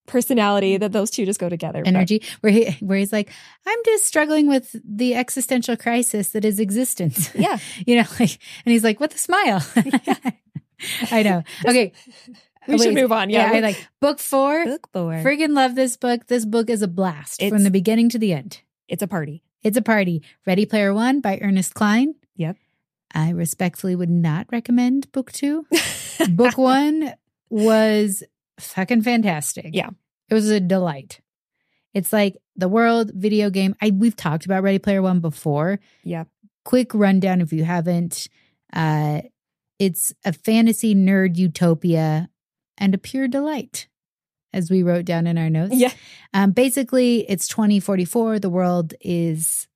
personality that those two just go together. But- Energy where he where he's like, I'm just struggling with the existential crisis that is existence. yeah. you know, like, and he's like, with a smile. I know. Okay. We Oh, should move on. Yeah. Yeah. I like book four. book four. Friggin' love this book. This book is a blast It's- from the beginning to the end. it's a party. It's a party. Ready Player One by Ernest Cline. Yep. I respectfully would not recommend book two. book one was fucking fantastic. Yeah. It was a delight. It's like the world video game. I we've talked about Ready Player One before. Yep. Quick rundown if you haven't. Uh it's a fantasy nerd utopia and a pure delight, as we wrote down in our notes. Yeah. Um, basically, it's 2044. The world is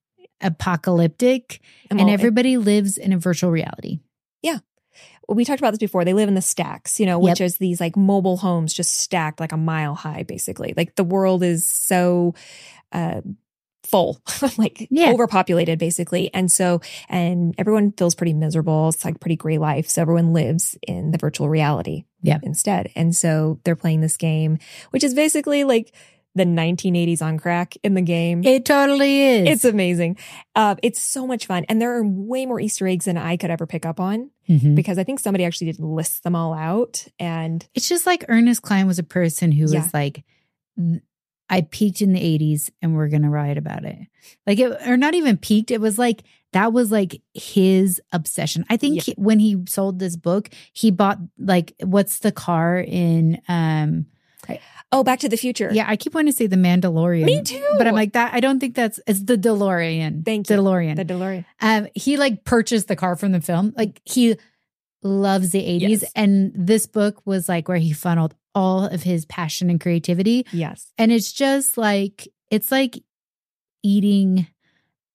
apocalyptic, I'm and everybody lives in a virtual reality. Yeah. Well, we talked about this before. They live in the stacks, you know, which Yep. is these like mobile homes just stacked like a mile high, basically. Like the world is so uh full, like Yeah. overpopulated basically. And so and everyone feels pretty miserable. It's like pretty gray life. So everyone lives in the virtual reality Yeah. instead. And so they're playing this game, which is basically like the 1980s on crack in the game. It totally is. It's amazing. Uh, it's so much fun. And there are way more Easter eggs than I could ever pick up on Mhm. because I think somebody actually did list them all out. And It's just like Ernest Cline was a person who Yeah. was like, I peaked in the 80s and we're going to write about it. Like, it, or not even peaked. It was like, that was like his obsession. I think Yeah. he- when he sold this book, he bought like, what's the car in, um, oh, Back to the Future. yeah, I keep wanting to say the Mandalorian. Me too. But I'm like, that, I don't think that's, it's the DeLorean. Thank you. DeLorean. The DeLorean. Um, he like purchased the car from the film. Like he loves the 80s. Yes. And this book was like where he funneled all of his passion and creativity. Yes. And it's just like, it's like eating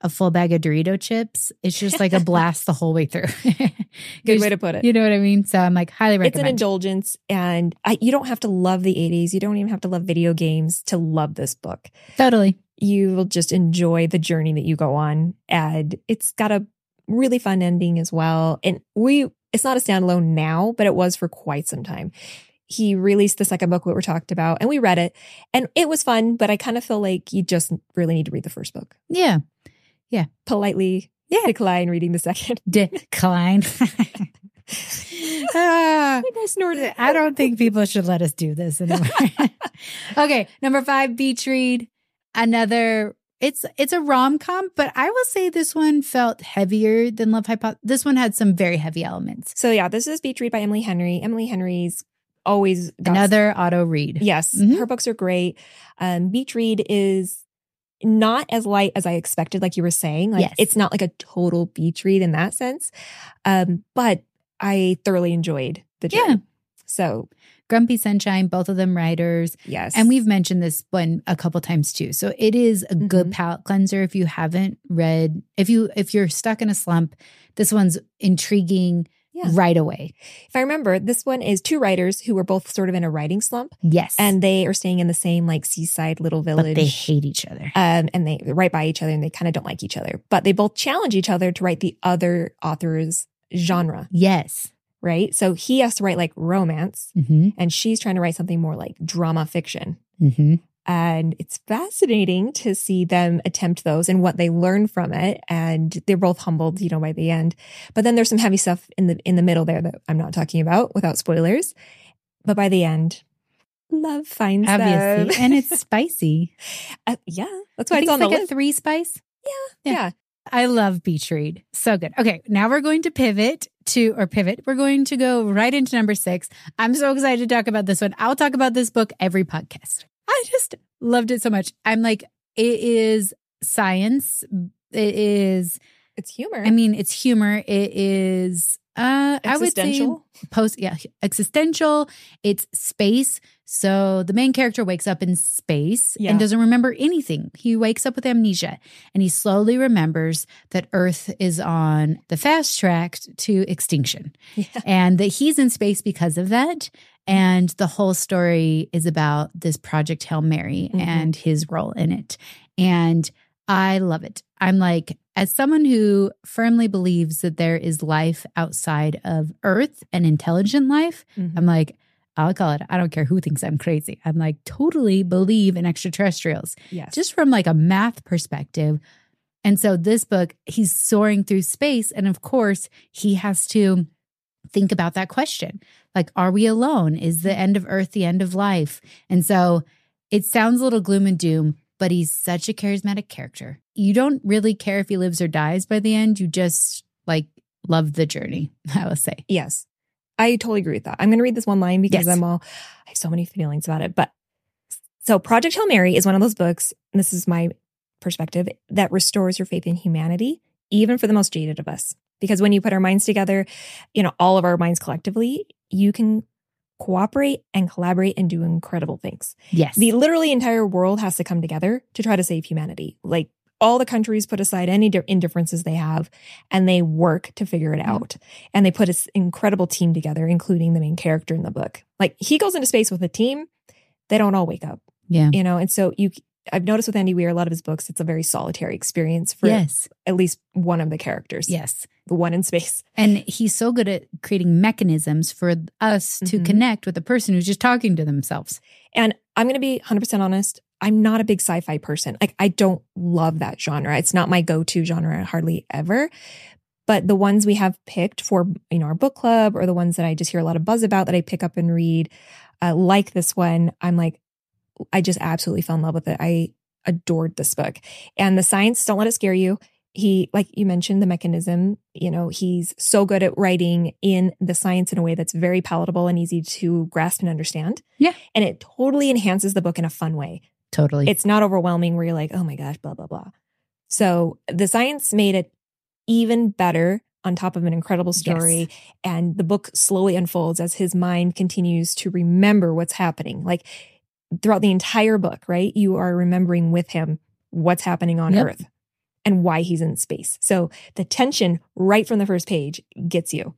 a full bag of Dorito chips. It's just like a blast the whole way through. Good way to put it. You know what I mean? So I'm like, highly recommend. it's an indulgence, and I, you don't have to love the 80s. You don't even have to love video games to love this book. totally. You will just enjoy the journey that you go on. And it's got a really fun ending as well. And we, it's not a standalone now, but it was for quite some time. He released the second book, what we're talked about, and we read it, and it was fun. But I kind of feel like you just really need to read the first book. Yeah. Yeah. Politely Yeah. decline reading the second. Decline. Ah. I snorted. I don't think people should let us do this anymore. okay, number five, beach read. Another. It's it's a rom com, but I will say this one felt heavier than Love Hypothesis. This one had some very heavy elements. So yeah, this is Beach Read by Emily Henry. Emily Henry's always Another auto read. Yes, Mhm. her books are great. Um, Beach Read is not as light as I expected, like you were saying. Like Yes. it's not like a total beach read in that sense. Um, but I thoroughly enjoyed the journey. Yeah. So Grumpy Sunshine, both of them writers. yes, And we've mentioned this one a couple times too. So it is a good Mhm. palate cleanser if you haven't read if you if you're stuck in a slump, this one's intriguing Yeah. right away. if I remember, this one is two writers who were both sort of in a writing slump, Yes. and they are staying in the same like seaside little village. but they hate each other. um, and they write by each other and they kind of don't like each other, but they both challenge each other to write the other author's genre, Yes. right? So he has to write like romance Mm-hmm. and she's trying to write something more like drama fiction. Mm-hmm. And it's fascinating to see them attempt those and what they learn from it. And they're both humbled, you know, by the end. But then there's some heavy stuff in the in the middle there that I'm not talking about without spoilers. But by the end, love finds Obviously. them. and it's spicy. Uh, yeah, that's I why think it's on it's the like a list. three spice. yeah. yeah. I love beach read. So good. Okay, now we're going to pivot to, or pivot. We're going to go right into number six. I'm so excited to talk about this one. I'll talk about this book every podcast. I just loved it so much. I'm like, it is science. It is, It's humor. I mean, it's humor. It is, uh, I would say Existential. post, yeah, existential. It's space. So the main character wakes up in space Yeah. and doesn't remember anything. He wakes up with amnesia and he slowly remembers that Earth is on the fast track to extinction Yeah. and that he's in space because of that. And the whole story is about this Project Hail Mary Mhm. and his role in it. And I love it. I'm like, as someone who firmly believes that there is life outside of Earth and intelligent life, Mhm. I'm like, I'll call it. I don't care who thinks I'm crazy. I'm like, totally believe in extraterrestrials yes. just from like a math perspective. And so this book, he's soaring through space. And of course, he has to think about that question like, are we alone? Is the end of Earth the end of life? And so it sounds a little gloom and doom, but he's such a charismatic character. You don't really care if he lives or dies by the end. You just like love the journey, I will say. Yes. I totally agree with that. I'm going to read this one line because Yes. I'm all, I have so many feelings about it. But so Project Hail Mary is one of those books, and this is my perspective, that restores your faith in humanity, even for the most jaded of us. Because when you put our minds together, you know, all of our minds collectively, you can cooperate and collaborate and do incredible things. Yes. The literally entire world has to come together to try to save humanity. Like all the countries put aside any di- indifferences they have and they work to figure it mm-hmm. out. And they put this incredible team together, including the main character in the book. Like he goes into space with a team, they don't all wake up, yeah. you know? And so you, I've noticed with Andy Weir, a lot of his books, it's a very solitary experience for Yes. at least one of the characters. Yes. The one in space. And he's so good at creating mechanisms for us to Mhm. connect with a person who's just talking to themselves. And I'm going to be 100% honest. I'm not a big sci fi person. Like, I don't love that genre. It's not my go to genre hardly ever. But the ones we have picked for, you know, our book club or the ones that I just hear a lot of buzz about that I pick up and read, uh, like this one, I'm like, I just absolutely fell in love with it. I adored this book. And the science, don't let it scare you. He, like you mentioned, the mechanism, you know, he's so good at writing in the science in a way that's very palatable and easy to grasp and understand. Yeah. And it totally enhances the book in a fun way. Totally. It's not overwhelming where you're like, oh my gosh, blah, blah, blah. So the science made it even better on top of an incredible story. And the book slowly unfolds as his mind continues to remember what's happening. Like throughout the entire book, right? You are remembering with him what's happening on Yep. Earth and why he's in space. So the tension right from the first page gets you.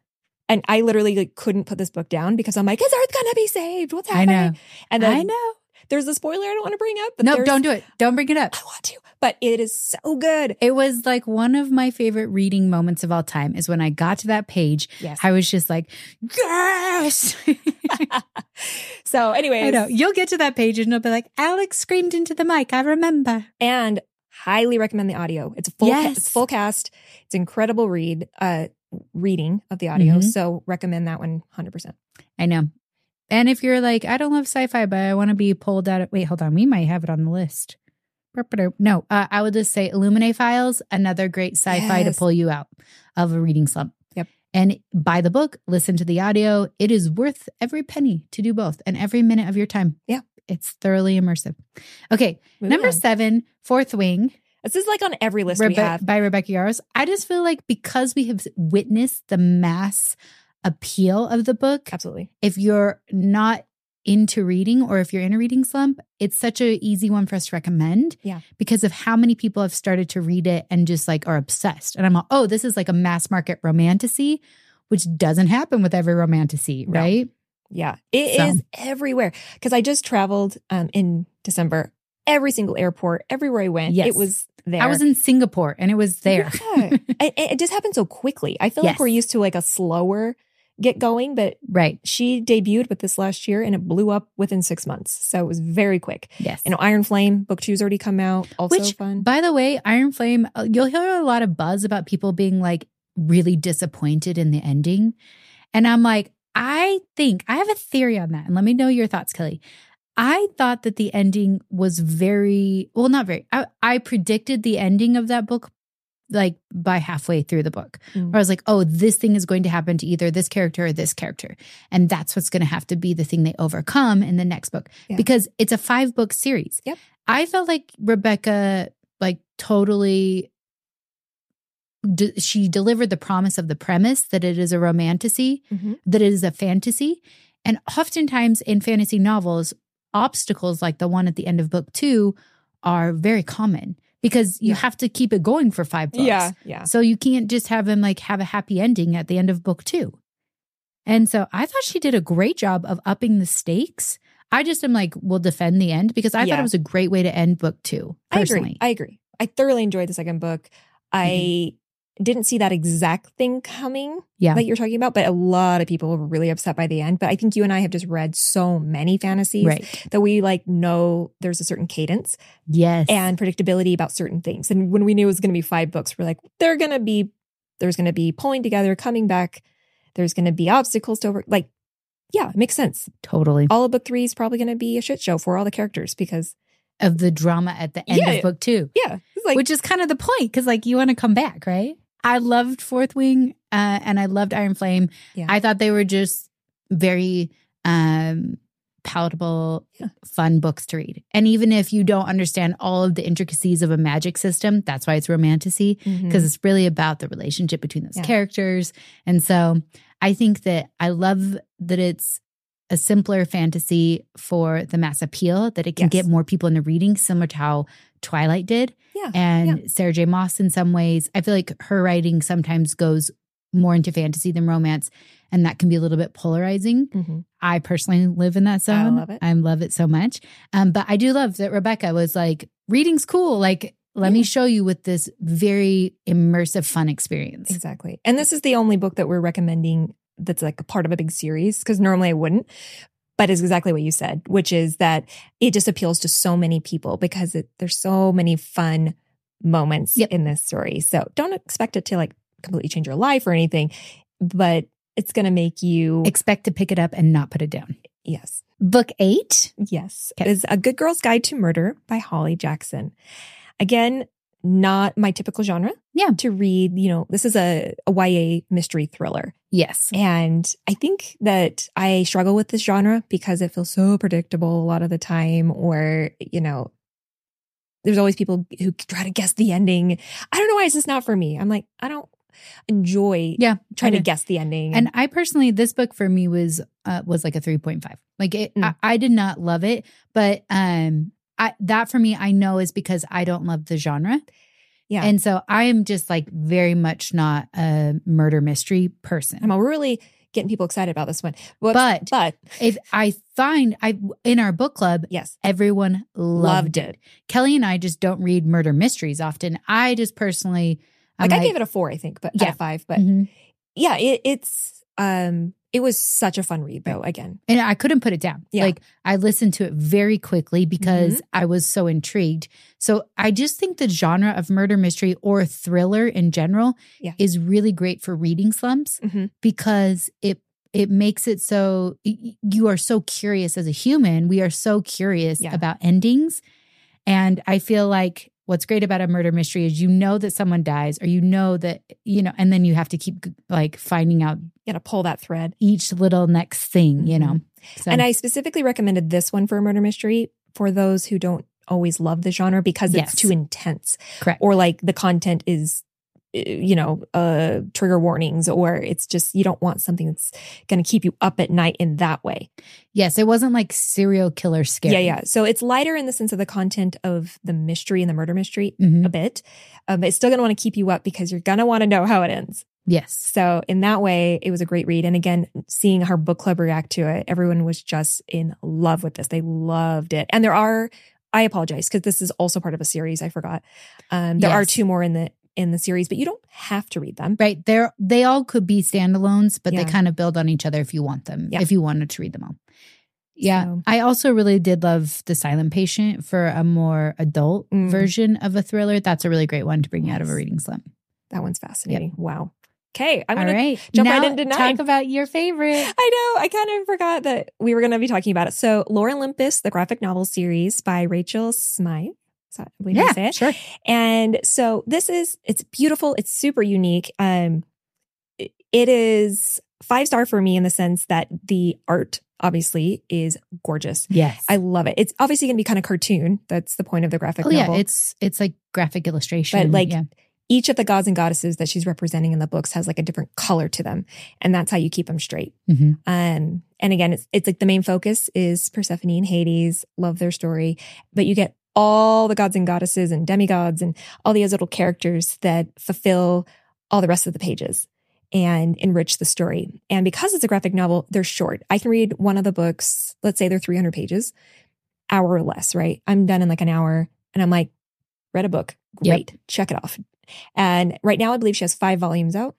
And I literally like, couldn't put this book down because I'm like, is Earth gonna be saved? What's I happening? know. And then I know. There's a spoiler I don't want to bring up. But No, don't do it. Don't bring it up. I want to, but it is so good. It was like one of my favorite reading moments of all time is when I got to that page. Yes. I was just like, yes. so, anyways, I know. You'll get to that page and it'll be like, Alix screamed into the mic. I remember. and highly recommend the audio. It's a full, ca- Yes. it's full cast. It's incredible read, uh, reading of the audio. Mhm. So recommend that one 100%. I know. And if you're like, I don't love sci fi, but I want to be pulled out of, wait, hold on. We might have it on the list. No, uh, I would just say Illuminae Files, another great sci fi to pull you out of a reading slump. Yep. And buy the book, listen to the audio. It is worth every penny to do both and every minute of your time. Yeah. It's thoroughly immersive. Okay. Moving number on. seven, Fourth Wing This is like on every list we have. by Rebecca Yarros. I just feel like because we have witnessed the mass appeal of the book, Absolutely. if you're not into reading or if you're in a reading slump, it's such an easy one for us to recommend. Yeah. Because of how many people have started to read it and just like are obsessed. And I'm like, oh, this is like a mass market romantasy, which doesn't happen with every romantasy, No. right? Yeah. it is So. everywhere. Because I just traveled um, in December. Every single airport, everywhere I went, Yes. it was there. I was in Singapore and it was there. Yeah. it, it just happened so quickly. I feel Yes. like we're used to like a slower get going, but right. she debuted with this last year and it blew up within six months. So it was very quick. Yes. You know, Iron Flame, book two's already come out. Also Which, fun. by the way, Iron Flame, uh, you'll hear a lot of buzz about people being like really disappointed in the ending. And I'm like, I think I have a theory on that. And let me know your thoughts, Kelly. I thought that the ending was very, well, not very, I, I predicted the ending of that book like by halfway through the book. Mm. Where I was like, oh, this thing is going to happen to either this character or this character. And that's what's going to have to be the thing they overcome in the next book Yeah. because it's a five book series. Yep. I felt like Rebecca, like, totally. d- she delivered the promise of the premise that it is a romantasy, Mhm. that it is a fantasy. And oftentimes in fantasy novels, obstacles like the one at the end of book two are very common because you Yeah. have to keep it going for five books. Yeah, yeah. So you can't just have him like have a happy ending at the end of book two. And so I thought she did a great job of upping the stakes. I just am like, we'll defend the end because I thought it was a great way to end book two. I agree. I agree. I thoroughly enjoyed the second book. Mm-hmm. I didn't see that exact thing coming Yeah. that you're talking about, but a lot of people were really upset by the end. But I think you and I have just read so many fantasies right? that we like know there's a certain cadence Yes, and predictability about certain things. And when we knew it was going to be five books, we're like, they're going to be, there's going to be pulling together, coming back. There's going to be obstacles to over. Like, yeah, it makes sense. totally All of book three is probably going to be a shit show for all the characters because, of the drama at the end Yeah. of book two. yeah, like, which is kind of the point because like you want to come back right i loved fourth wing uh, and i loved iron flame Yeah. i thought they were just very um palatable Yeah. fun books to read and even if you don't understand all of the intricacies of a magic system that's why it's romantasy Mhm. because it's really about the relationship between those Yeah. characters and so i think that i love that it's a simpler fantasy for the mass appeal that it can Yes. get more people into reading similar to how twilight did yeah. and Sarah J. Maas in some ways. I feel like her writing sometimes goes more into fantasy than romance, and that can be a little bit polarizing. Mhm. I personally live in that zone. I love it. I love it so much. Um, but I do love that Rebecca was like, reading's cool. Like, let me show you with this very immersive, fun experience. Exactly. And this is the only book that we're recommending that's like a part of a big series because normally I wouldn't. But it's exactly what you said, which is that it just appeals to so many people because it, there's so many fun moments Yep. in this story. So don't expect it to like completely change your life or anything, but it's going to make you, Expect to pick it up and not put it down. yes, Book eight. yes. Okay. It is A Good Girl's Guide to Murder by Holly Jackson. Again, not my typical genre. Yeah. To read, you know, this is a, a YA mystery thriller. Yes. And I think that I struggle with this genre because it feels so predictable a lot of the time, or, you know, there's always people who try to guess the ending. I don't know why it's just not for me. I'm like, I don't enjoy Yeah. trying to guess the ending. And I personally, this book for me was uh, was like a three point five. Like it, Mm. I, I did not love it, but um, I that for me, I know is because I don't love the genre, yeah. and so I am just like very much not a murder mystery person. I'm really getting people excited about this one. But, But- but if I find I in our book club, yes, everyone loved, Loved it. it. Kelly and I just don't read murder mysteries often. I just personally, I'm like, I gave it a four, I think, but Yeah. five. But Mhm. yeah, it, it's, um, it was such a fun read though, again. and I couldn't put it down. Yeah. Like I listened to it very quickly because I was so intrigued. So I just think the genre of murder mystery or thriller in general Yeah. is really great for reading slumps Mhm. because it it makes it so you are so curious as a human. We are so curious Yeah. about endings. And I feel like what's great about a murder mystery is you know that someone dies or you know that, you know, and then you have to keep like finding out You got to pull that thread. each little next thing, you know. So, Mm-hmm. And I specifically recommended this one for a murder mystery for those who don't always love the genre because Yes. it's too intense correct. or like the content is you know uh trigger warnings or it's just you don't want something that's going to keep you up at night in that way. Yes, it wasn't like serial killer scary. Yeah, yeah. So it's lighter in the sense of the content of the mystery and the murder mystery Mhm. a bit. Um, but it's still going to want to keep you up because you're going to want to know how it ends. Yes. So in that way, it was a great read. And again, seeing our book club react to it, everyone was just in love with this. They loved it. And there are, I apologize because this is also part of a series. I forgot. Um, there are two more in the in the series, but you don't have to read them. Right. They're they all could be standalones, but Yeah. they kind of build on each other if you want them, Yeah. if you wanted to read them all. Yeah. So- I also really did love The Silent Patient for a more adult Mm. version of a thriller. That's a really great one to bring you out of a reading slump. That one's fascinating. Wow. Okay, I'm all gonna. right. jump now, right into nine. Talk about your favorite. I know. I kind of forgot that we were going to be talking about it. So, Lore Olympus, the graphic novel series by Rachel Smythe. That, I believe say it. sure. And so this is it's beautiful. It's super unique. Um, it- is five star for me in the sense that the art obviously is gorgeous. Yes. I love it. It's obviously going to be kind of cartoon. That's the point of the graphic oh yeah, novel. it's it's like graphic illustration. But, like, yeah. Each of the gods and goddesses that she's representing in the books has like a different color to them, and that's how you keep them straight. Mhm. Um, and again, it's it's like the main focus is Persephone and Hades. Love their story, but you get all the gods and goddesses and demigods and all these little characters that fulfill all the rest of the pages and enrich the story. And because it's a graphic novel, they're short. I can read one of the books. Let's say they're 300 pages, hour or less. Right? I'm done in like an hour, and I'm like, read a book. Yep. Great, check it off. And right now, I believe she has five volumes out,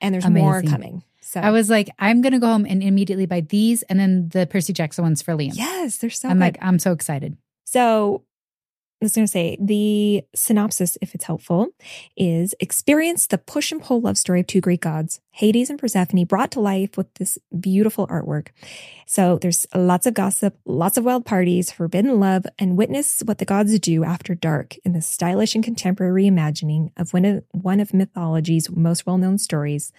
and there's more coming. So I was like, I'm gonna go home and immediately buy these and then the Percy Jackson ones for Liam. Yes, they're so I'm good. like, I'm so excited. so I was going to say the synopsis, if it's helpful, is experience the push and pull love story of two Greek gods, Hades and Persephone, brought to life with this beautiful artwork. So there's lots of gossip, lots of wild parties, forbidden love, and witness what the gods do after dark in the stylish and contemporary imagining of one of, one of mythology's most well known stories.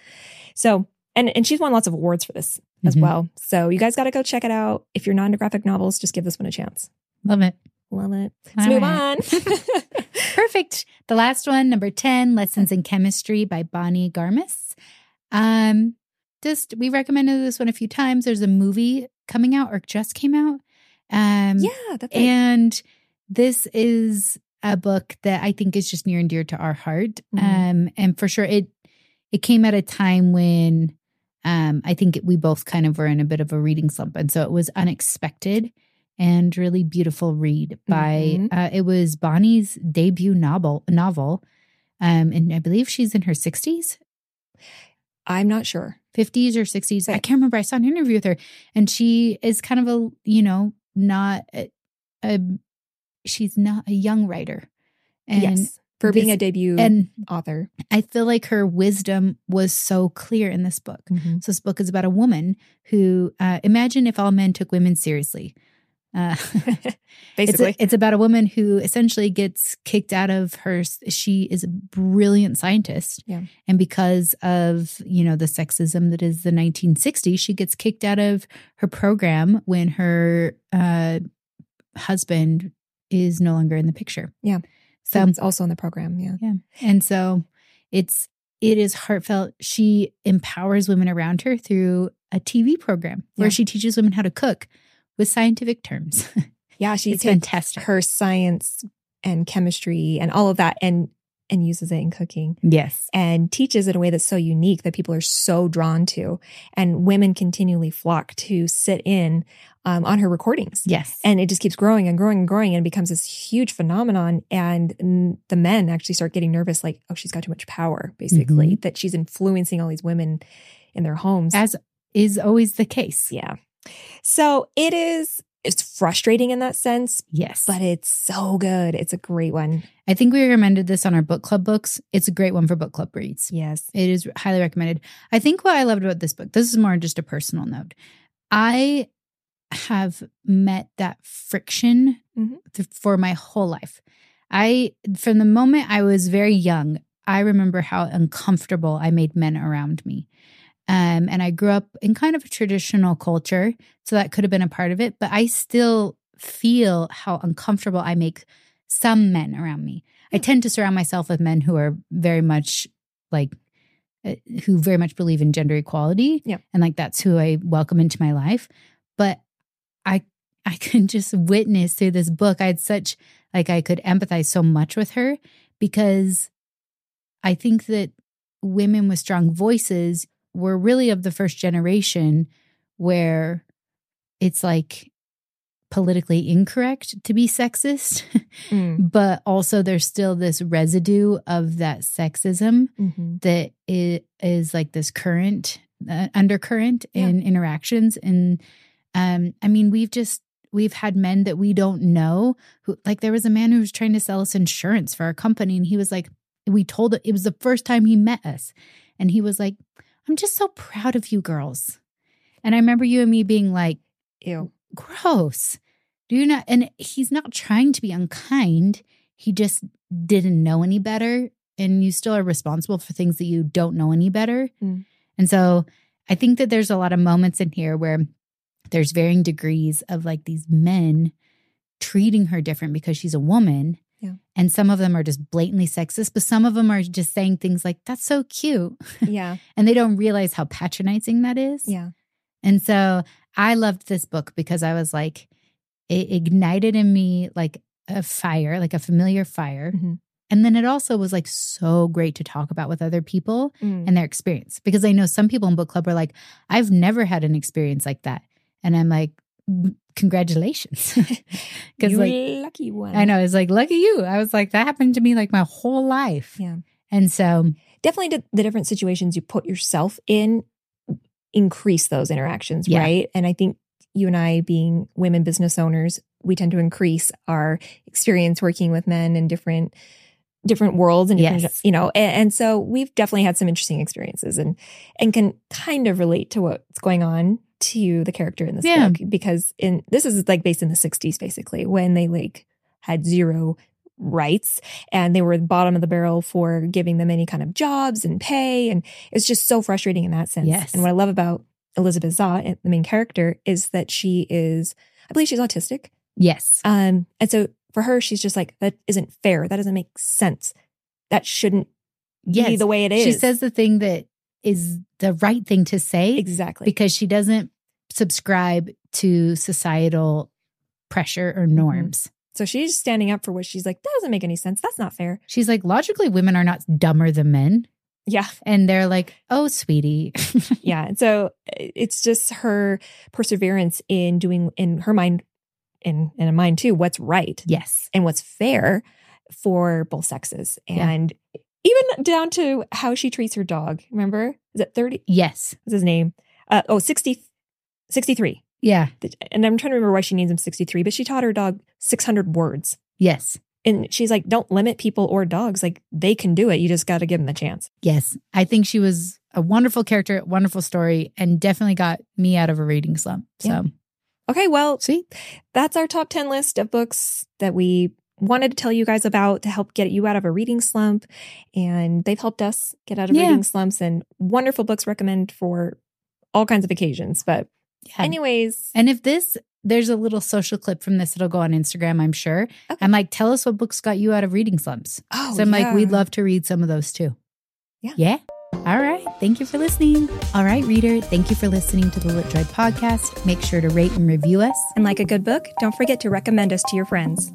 So, and, and she's won lots of awards for this as Mhm. well. So you guys got to go check it out. If you're not into graphic novels, just give this one a chance. Love it. Love it. Let's All move right. on. Perfect. The last one, number 10, Lessons in Chemistry by Bonnie Garmus. Um, just we recommended this one a few times. There's a movie coming out or just came out. Um yeah, that's it. and this is a book that I think is just near and dear to our heart. Mhm. Um, and for sure it it came at a time when um I think we both kind of were in a bit of a reading slump. And so it was unexpected and really beautiful read by Mhm. uh it was Bonnie's debut novel novel. Um, and I believe she's in her 60s. I'm not sure. 50s or 60s. I can't remember. I saw an interview with her and she is kind of a, you know, not a, a she's not a young writer. And yes, for being this- a debut and author. I feel like her wisdom was so clear in this book. Mhm. So this book is about a woman who uh, imagine if all men took women seriously. Uh, it's, Basically, a- it's about a woman who essentially gets kicked out of her. She is a brilliant scientist, Yeah. and because of you know the sexism that is the 1960s, she gets kicked out of her program when her uh, husband is no longer in the picture. Yeah. so it's also in the program. Yeah, and so it's it is heartfelt. She empowers women around her through a TV program where Yeah. she teaches women how to cook with scientific terms. yeah. She it's fantastic. her science and chemistry and all of that, and and uses it in cooking yes. and teaches in a way that's so unique that people are so drawn to, and women continually flock to sit in um, on her recordings. Yes. and it just keeps growing and growing and growing and becomes this huge phenomenon and the men actually start getting nervous like oh she's got too much power basically that she's influencing all these women in their homes As is always the case. yeah so it is it's frustrating in that sense Yes. but it's so good it's a great one I think we recommended this on our book club books. It's a great one for book club reads. yes It is highly recommended. I think what I loved about this book, this is more just a personal note. I have met that friction Mhm. th- for my whole life. I, from the moment I was very young, I remember how uncomfortable I made men around me. Um, and I grew up in kind of a traditional culture, so that could have been a part of it. But I still feel how uncomfortable I make some men around me. I tend to surround myself with men who are very much like uh, who very much believe in gender equality. Yeah. And like that's who I welcome into my life. But I I can just witness through this book. I had such like I could empathize so much with her because I think that women with strong voices were really of the first generation where it's like politically incorrect to be sexist, Mm. but also there's still this residue of that sexism Mhm. that it is like this current uh, undercurrent Yeah. in interactions and um i mean we've just we've had men that we don't know who like there was a man who was trying to sell us insurance for our company and he was like we told it was the first time he met us and he was like i'm just so proud of you girls and i remember you and me being like ew gross do you not and he's not trying to be unkind he just didn't know any better. And you still are responsible for things that you don't know any better. Mm. And so I think that there's a lot of moments in here where there's varying degrees of like these men treating her different because she's a woman. And some of them are just blatantly sexist, but some of them are just saying things like, that's so cute. Yeah. and they don't realize how patronizing that is. Yeah. And so I loved this book because I was like, it ignited in me like a fire, like a familiar fire. Mhm. And then it also was like so great to talk about with other people Mm. and their experience because I know some people in book club are like, I've never had an experience like that. And I'm like, "Mm, congratulations. Because like, lucky one. I know, it's like, lucky you. I was like, that happened to me like my whole life. Yeah. And so, um, Definitely the- the different situations you put yourself in increase those interactions, Yeah. right? And I think you and I, being women business owners, we tend to increase our experience working with men in different different worlds and different, Yes. you know and, and so we've definitely had some interesting experiences and and can kind of relate to what's going on to the character in this Yeah. book because in this is like based in the 60s basically when they like had zero rights and they were the bottom of the barrel for giving them any kind of jobs and pay and it's just so frustrating in that sense Yes. and what i love about elizabeth zott the main character is that she is i believe she's autistic yes. um and so for her she's just like that isn't fair that doesn't make sense that shouldn't be the way it is She says the thing that is the right thing to say exactly because she doesn't subscribe to societal pressure or Mm-hmm. norms. so she's standing up for what she's like that doesn't make any sense that's not fair She's like, logically, women are not dumber than men. yeah And they're like, oh, sweetie. yeah and so it's just her perseverance in doing in her mind in in a mind too what's right yes. and what's fair for both sexes Yeah. Even down to how she treats her dog remember is it 30 Yes. what's his name uh, oh 60 63 Yeah. and i'm trying to remember why she names him 63 but she taught her dog 600 words Yes. and she's like don't limit people or dogs like they can do it you just got to give them the chance Yes. I think she was a wonderful character, wonderful story, and definitely got me out of a reading slump. So, Yeah. okay well see? that's our top 10 list of books that we wanted to tell you guys about to help get you out of a reading slump. And they've helped us get out of Yeah. reading slumps and wonderful books recommend for all kinds of occasions. But, Yeah. anyways, And if this, there's a little social clip from this, it'll go on Instagram, I'm sure. Okay. I'm like, tell us what books got you out of reading slumps. oh, so I'm like, we'd love to read some of those too. Yeah. Yeah. All right. Thank you for listening. All right, reader. Thank you for listening to the LitJoy podcast. Make sure to rate and review us. And like a good book, don't forget to recommend us to your friends.